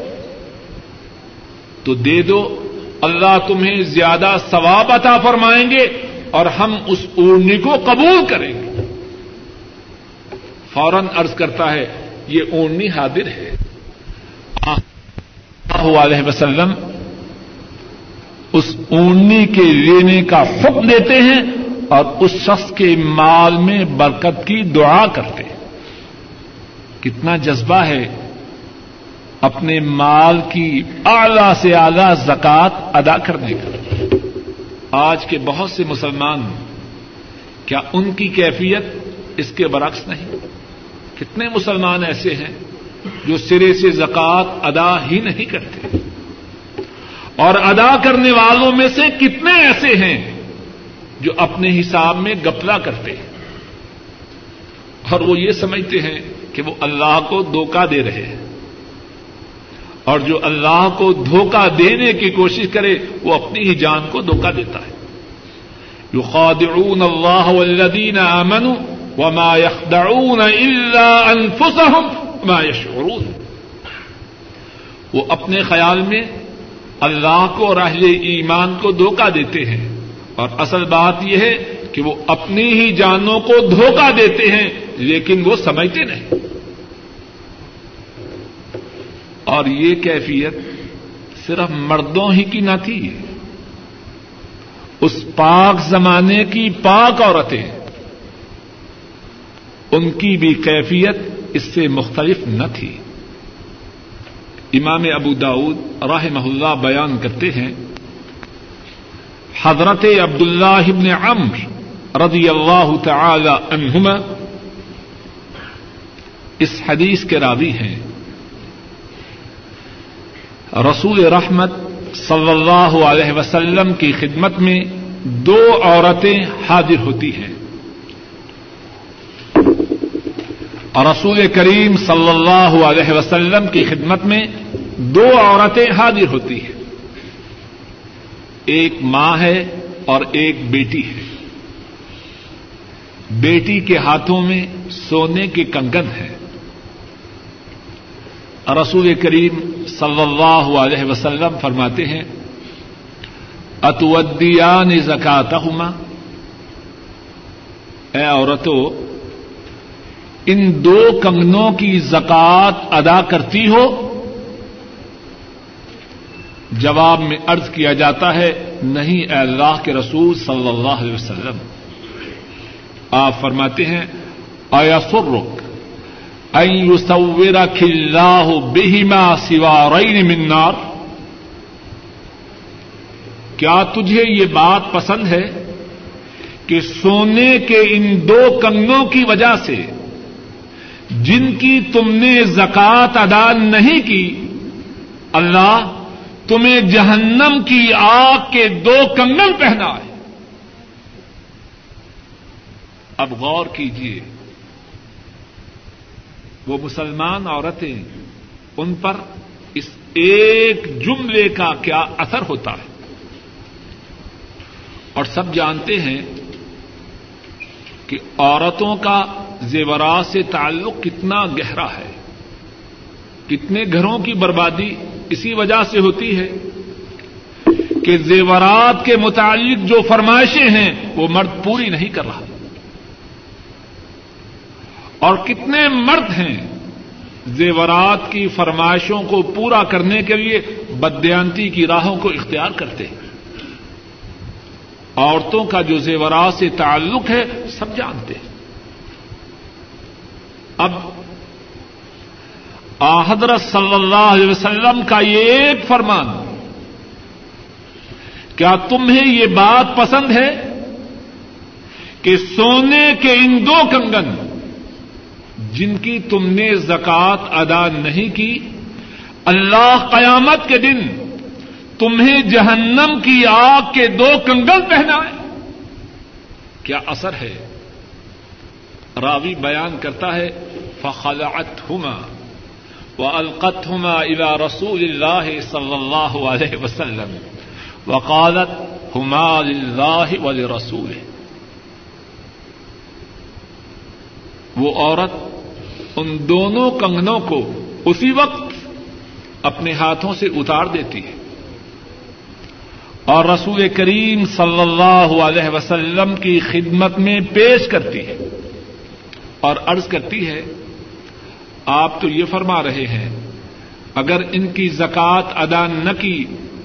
A: تو دے دو۔ اللہ تمہیں زیادہ ثواب عطا فرمائیں گے اور ہم اس اڑنی کو قبول کریں گے۔ فوراً ارض کرتا ہے، یہ اونی حاضر ہے۔ علیہ وسلم اس اونی کے لینے کا حکم دیتے ہیں۔ اور اس شخص کے مال میں برکت کی دعا کرتے۔ کتنا جذبہ ہے۔ اپنے مال کی اعلی سے اعلی زکات ادا کرنے کا۔ آج کے بہت سے مسلمان، کیا ان کی کیفیت اس کے برعکس نہیں؟ کتنے مسلمان ایسے ہیں جو سرے سے زکات ادا ہی نہیں کرتے۔ اور ادا کرنے والوں میں سے کتنے ایسے ہیں جو اپنے حساب میں گپلا کرتے ہیں۔ اور وہ یہ سمجھتے ہیں کہ وہ اللہ کو دھوکہ دے رہے ہیں۔ اور جو اللہ کو دھوکہ دینے کی کوشش کرے، وہ اپنی ہی جان کو دھوکہ دیتا ہے۔ يخادعون الله والذين آمنوا وما يخدعون إلا أنفسهم ما يشعرون وہ اپنے خیال میں اللہ کو اور اہل ایمان کو دھوکہ دیتے ہیں۔ اور اصل بات یہ ہے کہ وہ اپنی ہی جانوں کو دھوکہ دیتے ہیں، لیکن وہ سمجھتے نہیں۔ اور یہ کیفیت صرف مردوں ہی کی نہ تھی۔ اس پاک زمانے کی پاک عورتیں، ان کی بھی کیفیت اس سے مختلف نہ تھی۔ امام ابو داود راہ اللہ بیان کرتے ہیں حضرت عبد اللہ ابن عمر رضی اللہ تعالی عنہما اس حدیث کے راوی ہیں۔ رسول رحمت صلی اللہ علیہ وسلم کی خدمت میں دو عورتیں حاضر ہوتی ہیں۔ اور رسول کریم صلی اللہ علیہ وسلم کی خدمت میں دو عورتیں حاضر ہوتی ہیں۔ ایک ماں ہے اور ایک بیٹی ہے۔ بیٹی کے ہاتھوں میں سونے کے کنگن ہے رسول کریم صلی اللہ علیہ وسلم فرماتے ہیں، اتودیان زکات اے عورتوں ان دو کنگنوں کی زکات ادا کرتی ہو جواب میں ارض کیا جاتا ہے، نہیں اے اللہ کے رسول صلی اللہ علیہ وسلم۔ آپ فرماتے ہیں آیا سر کھلاہ بہما سوا منار کیا تجھے یہ بات پسند ہے کہ سونے کے ان دو کنگنوں کی وجہ سے جن کی تم نے زکات ادا نہیں کی، اللہ تمہیں جہنم کی آگ کے دو کنگن پہنا ہے۔ اب غور کیجیے وہ مسلمان عورتیں ان پر اس ایک جملے کا کیا اثر ہوتا ہے۔ اور سب جانتے ہیں کہ عورتوں کا زیورات سے تعلق کتنا گہرا ہے۔ کتنے گھروں کی بربادی اسی وجہ سے ہوتی ہے کہ زیورات کے متعلق جو فرمائشیں ہیں وہ مرد پوری نہیں کر رہا۔ اور کتنے مرد ہیں زیورات کی فرمائشوں کو پورا کرنے کے لیے بدیانتی کی راہوں کو اختیار کرتے ہیں۔ عورتوں کا جو زیورات سے تعلق ہے، سب جانتے ہیں۔ اب حضرت صلی اللہ علیہ وسلم کا یہ ایک فرمان کیا تمہیں یہ بات پسند ہے کہ سونے کے ان دو کنگن جن کی تم نے زکات ادا نہیں کی، اللہ قیامت کے دن تمہیں جہنم کی آگ کے دو کنگل پہنا ہے کیا اثر ہے؟ راوی بیان کرتا ہے فخلعت ہما و القت الا رسول اللہ صلی اللہ علیہ وسلم وقالت ہما اللہ ولی رسول وہ عورت ان دونوں کنگنوں کو اسی وقت اپنے ہاتھوں سے اتار دیتی ہے اور رسول کریم صلی اللہ علیہ وسلم کی خدمت میں پیش کرتی ہے اور عرض کرتی ہے آپ تو یہ فرما رہے ہیں، اگر ان کی زکات ادا نہ کی،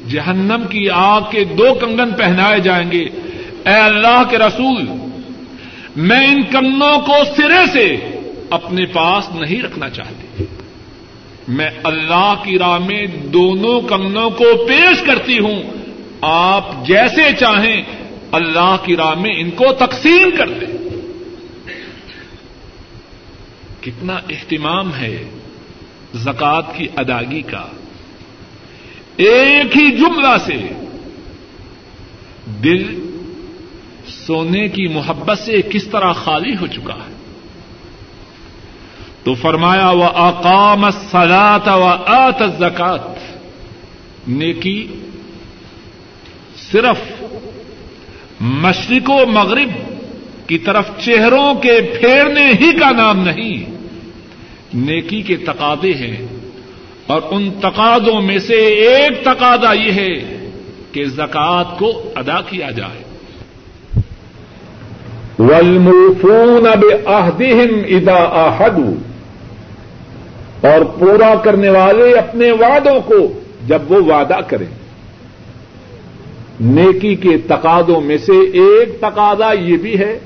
A: جہنم کی آگ کے دو کنگن پہنائے جائیں گے، اے اللہ کے رسول، میں ان کنگنوں کو سرے سے اپنے پاس نہیں رکھنا چاہتی۔ میں اللہ کی راہ میں دونوں کنگنوں کو پیش کرتی ہوں۔ آپ جیسے چاہیں، اللہ کی راہ میں ان کو تقسیم کر دیں۔ کتنا اہتمام ہے زکات کی ادائیگی کا۔ ایک ہی جملہ سے دل سونے کی محبت سے کس طرح خالی ہو چکا ہے۔ تو فرمایا، وہ اقام سلاط و آت زکات نیکی صرف مشرق و مغرب کی طرف چہروں کے پھیرنے ہی کا نام نہیں۔ نیکی کے تقاضے ہیں اور ان تقاضوں میں سے ایک تقاضا یہ ہے کہ زکوٰۃ کو ادا کیا جائے۔
B: والموفون بعهدهم اذا عاهدوا اور پورا کرنے والے اپنے وعدوں کو جب وہ وعدہ کریں۔ نیکی کے تقاضوں میں سے ایک تقاضا یہ بھی ہے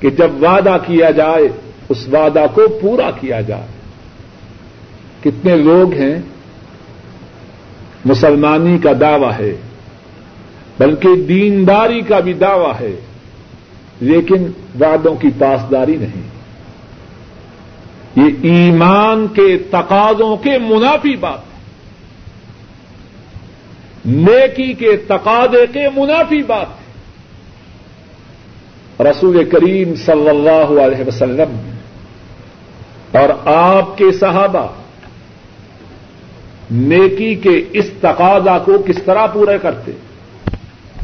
B: کہ جب وعدہ کیا جائے اس وعدہ کو پورا کیا جائے۔ کتنے لوگ ہیں، مسلمانی کا دعوی ہے، بلکہ دینداری کا بھی دعوی ہے، لیکن وعدوں کی پاسداری نہیں۔ یہ ایمان کے تقاضوں کے منافی بات ہے۔ نیکی کے تقاضے کے منافی بات ہے۔ رسول کریم صلی اللہ علیہ وسلم اور آپ کے صحابہ نیکی کے اس تقاضا کو کس طرح پورا کرتے؟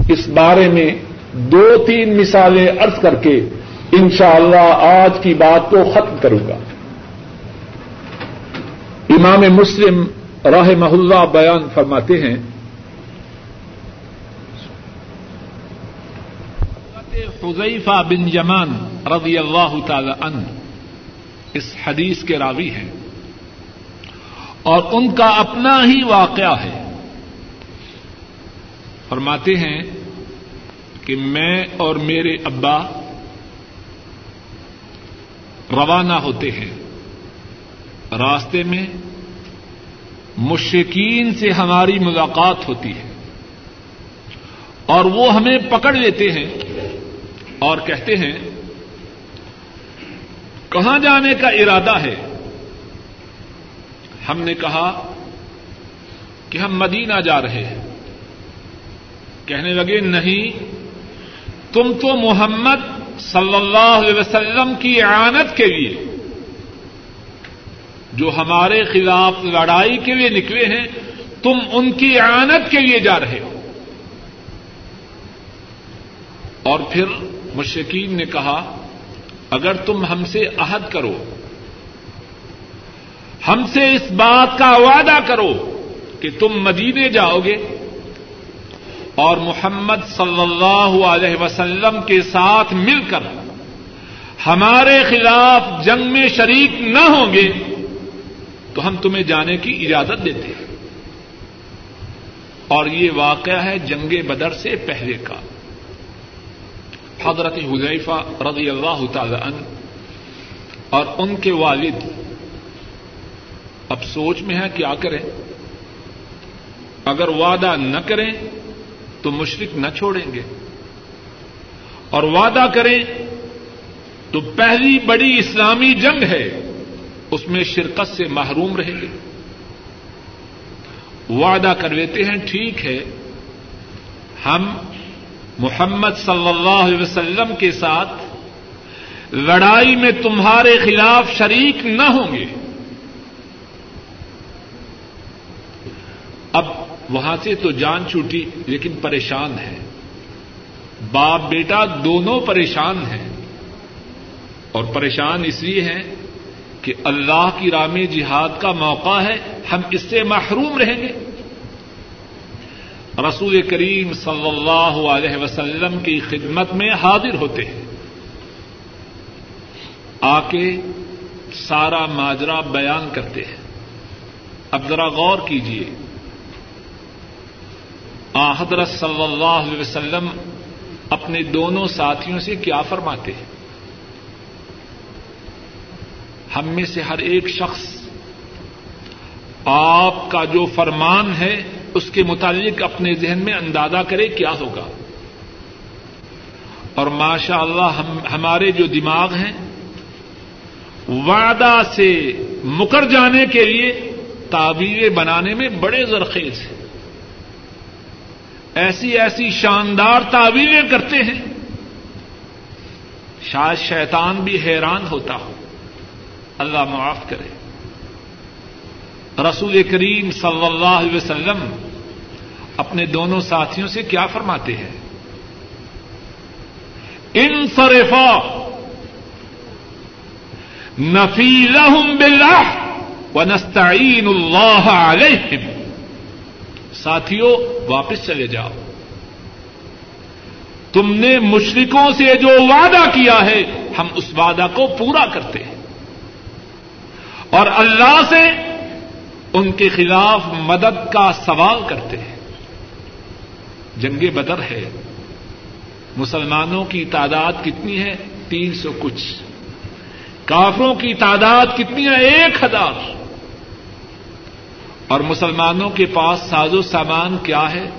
B: اس بارے میں دو تین مثالیں ارض کر کے انشاءاللہ آج کی بات کو ختم کروں گا۔ امام مسلم راہ محلہ بیان فرماتے ہیں
A: حذیفہ بن جمان رضی اللہ تعالی عنہ اس حدیث کے راوی ہیں اور ان کا اپنا ہی واقعہ ہے۔ فرماتے ہیں کہ میں اور میرے ابا روانہ ہوتے ہیں۔ راستے میں مشکین سے ہماری ملاقات ہوتی ہے اور وہ ہمیں پکڑ لیتے ہیں اور کہتے ہیں کہاں جانے کا ارادہ ہے؟ ہم نے کہا کہ ہم مدینہ جا رہے ہیں۔ کہنے لگے، نہیں، تم تو محمد صلی اللہ علیہ وسلم کی اعانت کے لیے، جو ہمارے خلاف لڑائی کے لیے نکلے ہیں، تم ان کی اعانت کے لیے جا رہے ہو۔ اور پھر مشکین نے کہا اگر تم ہم سے عہد کرو، ہم سے اس بات کا وعدہ کرو کہ تم مدینے جاؤ گے اور محمد صلی اللہ علیہ وسلم کے ساتھ مل کر ہمارے خلاف جنگ میں شریک نہ ہوں گے، تو ہم تمہیں جانے کی اجازت دیتے ہیں۔ اور یہ واقعہ ہے جنگ بدر سے پہلے کا۔ حضرت حذیفہ رضی اللہ تعالی عنہ اور ان کے والد اب سوچ میں ہے کیا کریں؟ اگر وعدہ نہ کریں تو مشرق نہ چھوڑیں گے۔ اور وعدہ کریں تو پہلی بڑی اسلامی جنگ ہے، اس میں شرکت سے محروم رہیں گے۔ وعدہ کر لیتے ہیں، ٹھیک ہے، ہم محمد صلی اللہ علیہ وسلم کے ساتھ لڑائی میں تمہارے خلاف شریک نہ ہوں گے۔ اب وہاں سے تو جان چھوٹی لیکن پریشان ہے باپ بیٹا دونوں پریشان ہیں۔ اور پریشان اس لیے ہیں کہ اللہ کی رام جہاد کا موقع ہے، ہم اس سے محروم رہیں گے۔ رسول کریم صلی اللہ علیہ وسلم کی خدمت میں حاضر ہوتے ہیں۔ آ کے سارا ماجرا بیان کرتے ہیں۔ اب ذرا غور کیجیے حضرت صلی اللہ علیہ وسلم اپنے دونوں ساتھیوں سے کیا فرماتے ہیں؟ ہم میں سے ہر ایک شخص آپ کا جو فرمان ہے اس کے متعلق اپنے ذہن میں اندازہ کرے کیا ہوگا۔ اور ماشاء اللہ ہم، ہمارے جو دماغ ہیں، وعدہ سے مکر جانے کے لیے تعبیریں بنانے میں بڑے زرخیز ہیں۔ ایسی ایسی شاندار تعبیریں کرتے ہیں، شاید شیطان بھی حیران ہوتا ہو۔ اللہ معاف کرے۔ رسول کریم صلی اللہ علیہ وسلم اپنے دونوں ساتھیوں سے کیا فرماتے ہیں؟ ان فرفا نفی لہم بلّہ و نستعین اللہ علیہم۔ ساتھیوں، واپس چلے جاؤ۔ تم نے مشرکوں سے جو وعدہ کیا ہے، ہم اس وعدہ کو پورا کرتے ہیں۔ اور اللہ سے ان کے خلاف مدد کا سوال کرتے ہیں۔ جنگ بدر ہے۔ مسلمانوں کی تعداد کتنی ہے؟ تین سو کچھ۔ کافروں کی تعداد کتنی ہے؟ ایک ہزار۔ اور مسلمانوں کے پاس ساز و سامان کیا ہے؟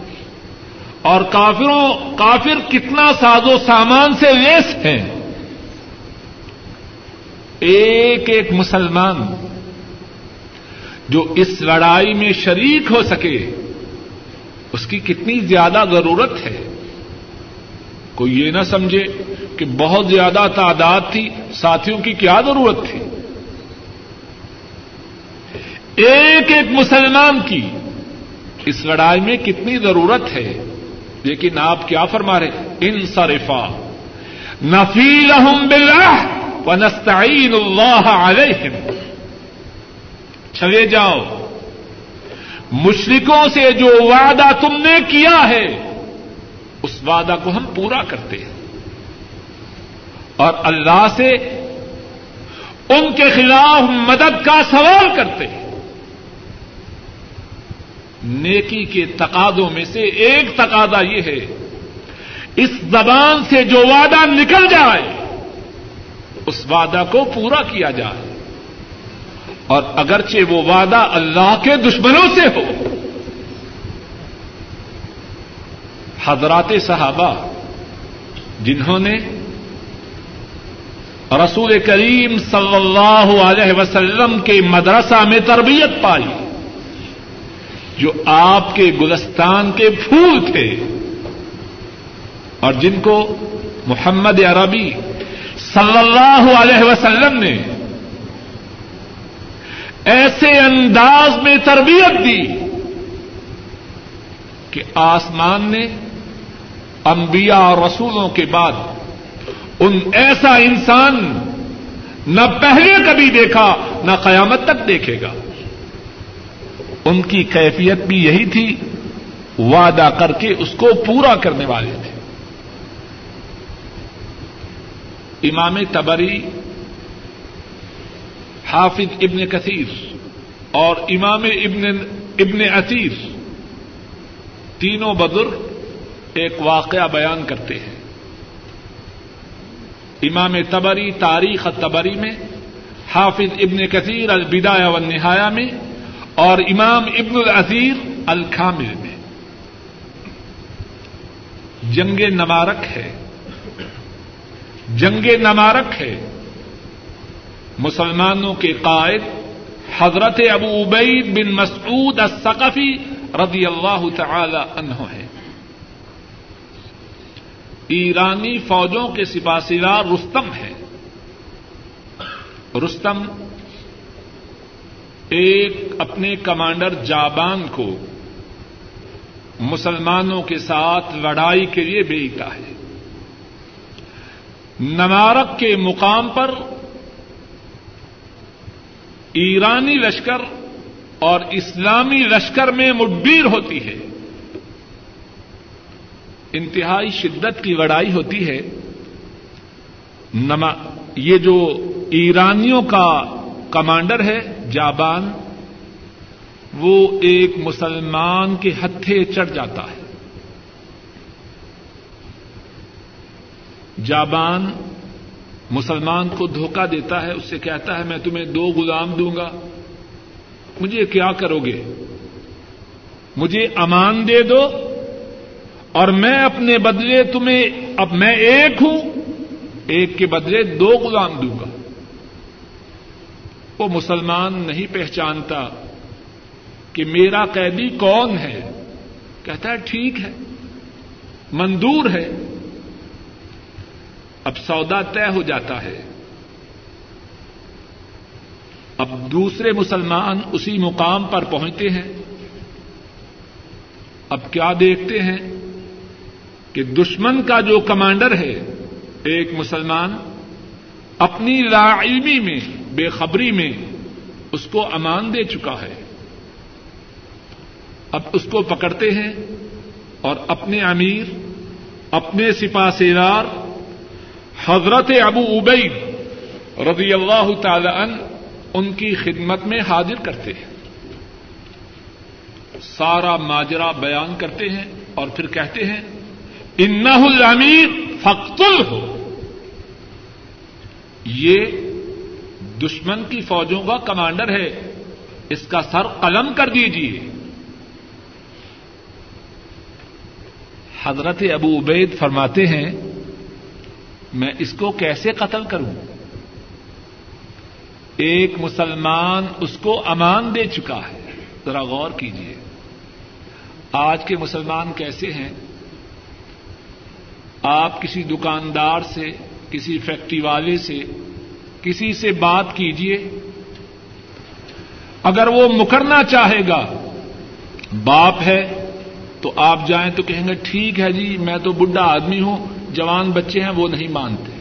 A: اور کافروں، کافر کتنا ساز و سامان سے لیس ہیں؟ ایک ایک مسلمان جو اس لڑائی میں شریک ہو سکے اس کی کتنی زیادہ ضرورت ہے؟ کوئی یہ نہ سمجھے کہ بہت زیادہ تعداد تھی، ساتھیوں کی کیا ضرورت تھی؟ ایک ایک مسلمان کی اس لڑائی میں کتنی ضرورت ہے؟ لیکن آپ کیا فرما رہے ان صرفا نفیل بلّہ و نستعین اللہ علیہم. چلے جاؤ مشرکوں سے جو وعدہ تم نے کیا ہے، اس وعدہ کو ہم پورا کرتے ہیں۔ اور اللہ سے ان کے خلاف مدد کا سوال کرتے ہیں۔ نیکی کے تقاضوں میں سے ایک تقاضا یہ ہے، اس زبان سے جو وعدہ نکل جائے، اس وعدہ کو پورا کیا جائے۔ اور اگرچہ وہ وعدہ اللہ کے دشمنوں سے ہو۔ حضرات صحابہ جنہوں نے رسول کریم صلی اللہ علیہ وسلم کے مدرسہ میں تربیت پائی، جو آپ کے گلستان کے پھول تھے اور جن کو محمد عربی صلی اللہ علیہ وسلم نے ایسے انداز میں تربیت دی کہ آسمان نے انبیاء اور رسولوں کے بعد ان ایسا انسان نہ پہلے کبھی دیکھا، نہ قیامت تک دیکھے گا۔ ان کی کیفیت بھی یہی تھی، وعدہ کر کے اس کو پورا کرنے والے تھے۔ امام تبری حافظ ابن کثیر اور امام ابن ابن اثیر تینوں بزرگ ایک واقعہ بیان کرتے ہیں۔ امام تبری تاریخ تبری میں، حافظ ابن کثیر البدایہ و نہایا میں اور امام ابن العزیر الخامل میں۔ جنگ نمارک ہے۔ جنگ نمارک ہے۔ مسلمانوں کے قائد حضرت ابو عبید بن مسعود الثقفی رضی اللہ تعالی عنہ ہے ایرانی فوجوں کے سپاہ سپاسیلار رستم ہے رستم ایک اپنے کمانڈر جابان کو مسلمانوں کے ساتھ لڑائی کے لیے بھیجتا ہے۔ نمارک کے مقام پر ایرانی لشکر اور اسلامی لشکر میں مڈبیر ہوتی ہے۔ انتہائی شدت کی لڑائی ہوتی ہے۔ یہ جو ایرانیوں کا کمانڈر ہے، جابان، وہ ایک مسلمان کے ہتھے چڑھ جاتا ہے۔ جابان مسلمان کو دھوکہ دیتا ہے، اس سے کہتا ہے، میں تمہیں دو غلام دوں گا۔ مجھے کیا کرو گے؟ مجھے امان دے دو اور میں اپنے بدلے تمہیں، اب میں ایک ہوں، ایک کے بدلے دو غلام دوں گا۔ وہ مسلمان نہیں پہچانتا کہ میرا قیدی کون ہے۔ کہتا ہے، ٹھیک ہے، مندور ہے۔ اب سودا طے ہو جاتا ہے۔ اب دوسرے مسلمان اسی مقام پر پہنچتے ہیں۔ اب کیا دیکھتے ہیں کہ دشمن کا جو کمانڈر ہے، ایک مسلمان اپنی لاعلمی میں، بے خبری میں اس کو امان دے چکا ہے۔ اب اس کو پکڑتے ہیں اور اپنے امیر، اپنے سپا سیرار حضرت ابو ابئی رضی اللہ تعالی عنہ ان کی خدمت میں حاضر کرتے ہیں۔ سارا ماجرا بیان کرتے ہیں اور پھر کہتے ہیں ان الامیر فقتل ہو یہ دشمن کی فوجوں کا کمانڈر ہے۔ اس کا سر قلم کر دیجیے حضرت ابو عبید فرماتے ہیں میں اس کو کیسے قتل کروں؟ ایک مسلمان اس کو امان دے چکا ہے۔ ذرا غور کیجیے آج کے مسلمان کیسے ہیں؟ آپ کسی دکاندار سے، کسی فیکٹری والے سے، کسی سے بات کیجیے اگر وہ مکرنا چاہے گا، باپ ہے تو آپ جائیں تو کہیں گے، ٹھیک ہے جی میں تو بڈھا آدمی ہوں۔ جوان بچے ہیں وہ نہیں مانتے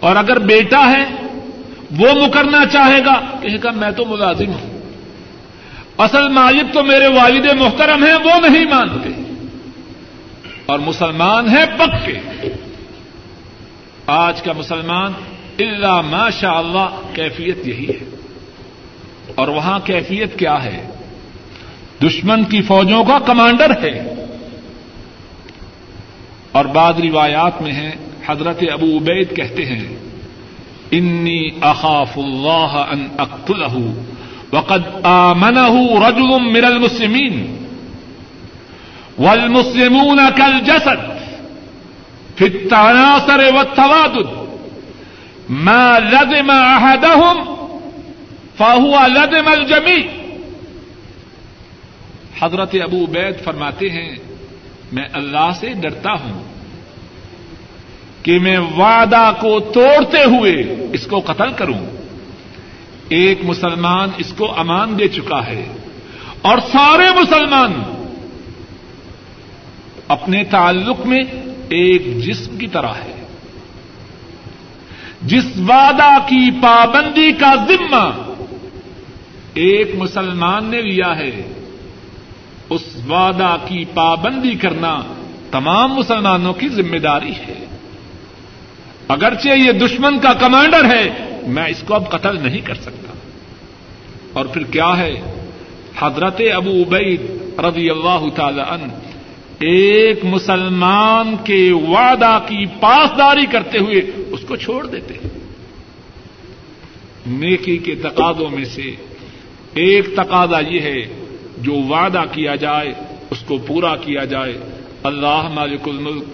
A: اور اگر بیٹا ہے وہ مکرنا چاہے گا، کہے گا، میں تو ملازم ہوں۔ اصل مالک تو میرے والد محترم ہیں، وہ نہیں مانتے۔ اور مسلمان ہیں پکے آج کا مسلمان اللہ ماشاء اللہ کیفیت یہی ہے۔ اور وہاں کیفیت کیا ہے؟ دشمن کی فوجوں کا کمانڈر ہے۔ اور بعض روایات میں ہیں، حضرت ابو عبید کہتے ہیں، انی اخاف اللہ ان اقتلہ وقد آمنہ رجل من المسلمین، والمسلمون كالجسد في التناصر والتوادد، ما لزم احدهم فهو لزم الجميع حضرت ابو عبید فرماتے ہیں میں اللہ سے ڈرتا ہوں کہ میں وعدہ کو توڑتے ہوئے اس کو قتل کروں۔ ایک مسلمان اس کو امان دے چکا ہے اور سارے مسلمان اپنے تعلق میں ایک جسم کی طرح ہے۔ جس وعدہ کی پابندی کا ذمہ ایک مسلمان نے لیا ہے۔ اس وعدہ کی پابندی کرنا تمام مسلمانوں کی ذمہ داری ہے۔ اگرچہ یہ دشمن کا کمانڈر ہے، میں اس کو اب قتل نہیں کر سکتا۔ اور پھر کیا ہے؟ حضرت ابو عبید رضی اللہ تعالی عنہ ایک مسلمان کے وعدہ کی پاسداری کرتے ہوئے اس کو چھوڑ دیتے ہیں۔ نیکی کے تقاضوں میں سے ایک تقاضا یہ ہے جو وعدہ کیا جائے، اس کو پورا کیا جائے۔ اللہ مالک الملک،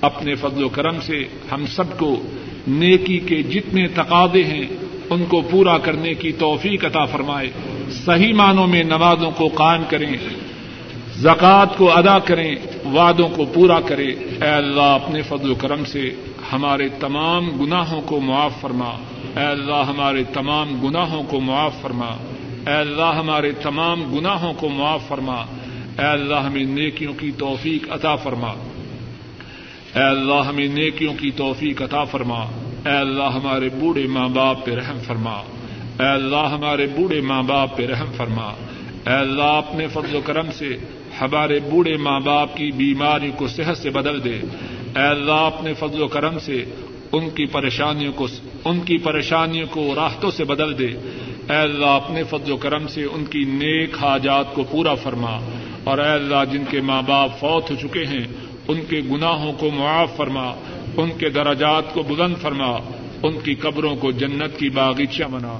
A: اپنے فضل و کرم سے ہم سب کو نیکی کے جتنے تقاضے ہیں، ان کو پورا کرنے کی توفیق عطا فرمائے۔ صحیح معنوں میں نمازوں کو قائم کریں، زکوٰۃ کو ادا کریں، وعدوں کو پورا کرے اے اللہ، اپنے فضل و کرم سے ہمارے تمام گناہوں کو معاف فرما۔ اے اللہ، ہمارے تمام گناہوں کو معاف فرما۔ اے اللہ ہمارے تمام گناہوں کو معاف فرما۔ اے اللہ ہمیں نیکیوں کی توفیق عطا فرما۔ اے اللہ ہمیں نیکیوں کی توفیق عطا فرما۔ اے اللہ ہمارے بوڑھے ماں باپ پہ رحم فرما۔ اے اللہ ہمارے بوڑھے ماں باپ پہ رحم فرما۔ اے اللہ اپنے فضل و کرم سے ہمارے بوڑھے ماں باپ کی بیماری کو صحت سے بدل دے۔ اے اللہ اپنے فضل و کرم سے ان کی پریشانیوں کو ان کی پریشانیوں کو راحتوں سے بدل دے۔ اے اللہ، اپنے فضل و کرم سے ان کی نیک حاجات کو پورا فرما۔ اور اے اللہ، جن کے ماں باپ فوت ہو چکے ہیں، ان کے گناہوں کو معاف فرما۔ ان کے درجات کو بلند فرما۔ ان کی قبروں کو جنت کی باغیچہ بنا۔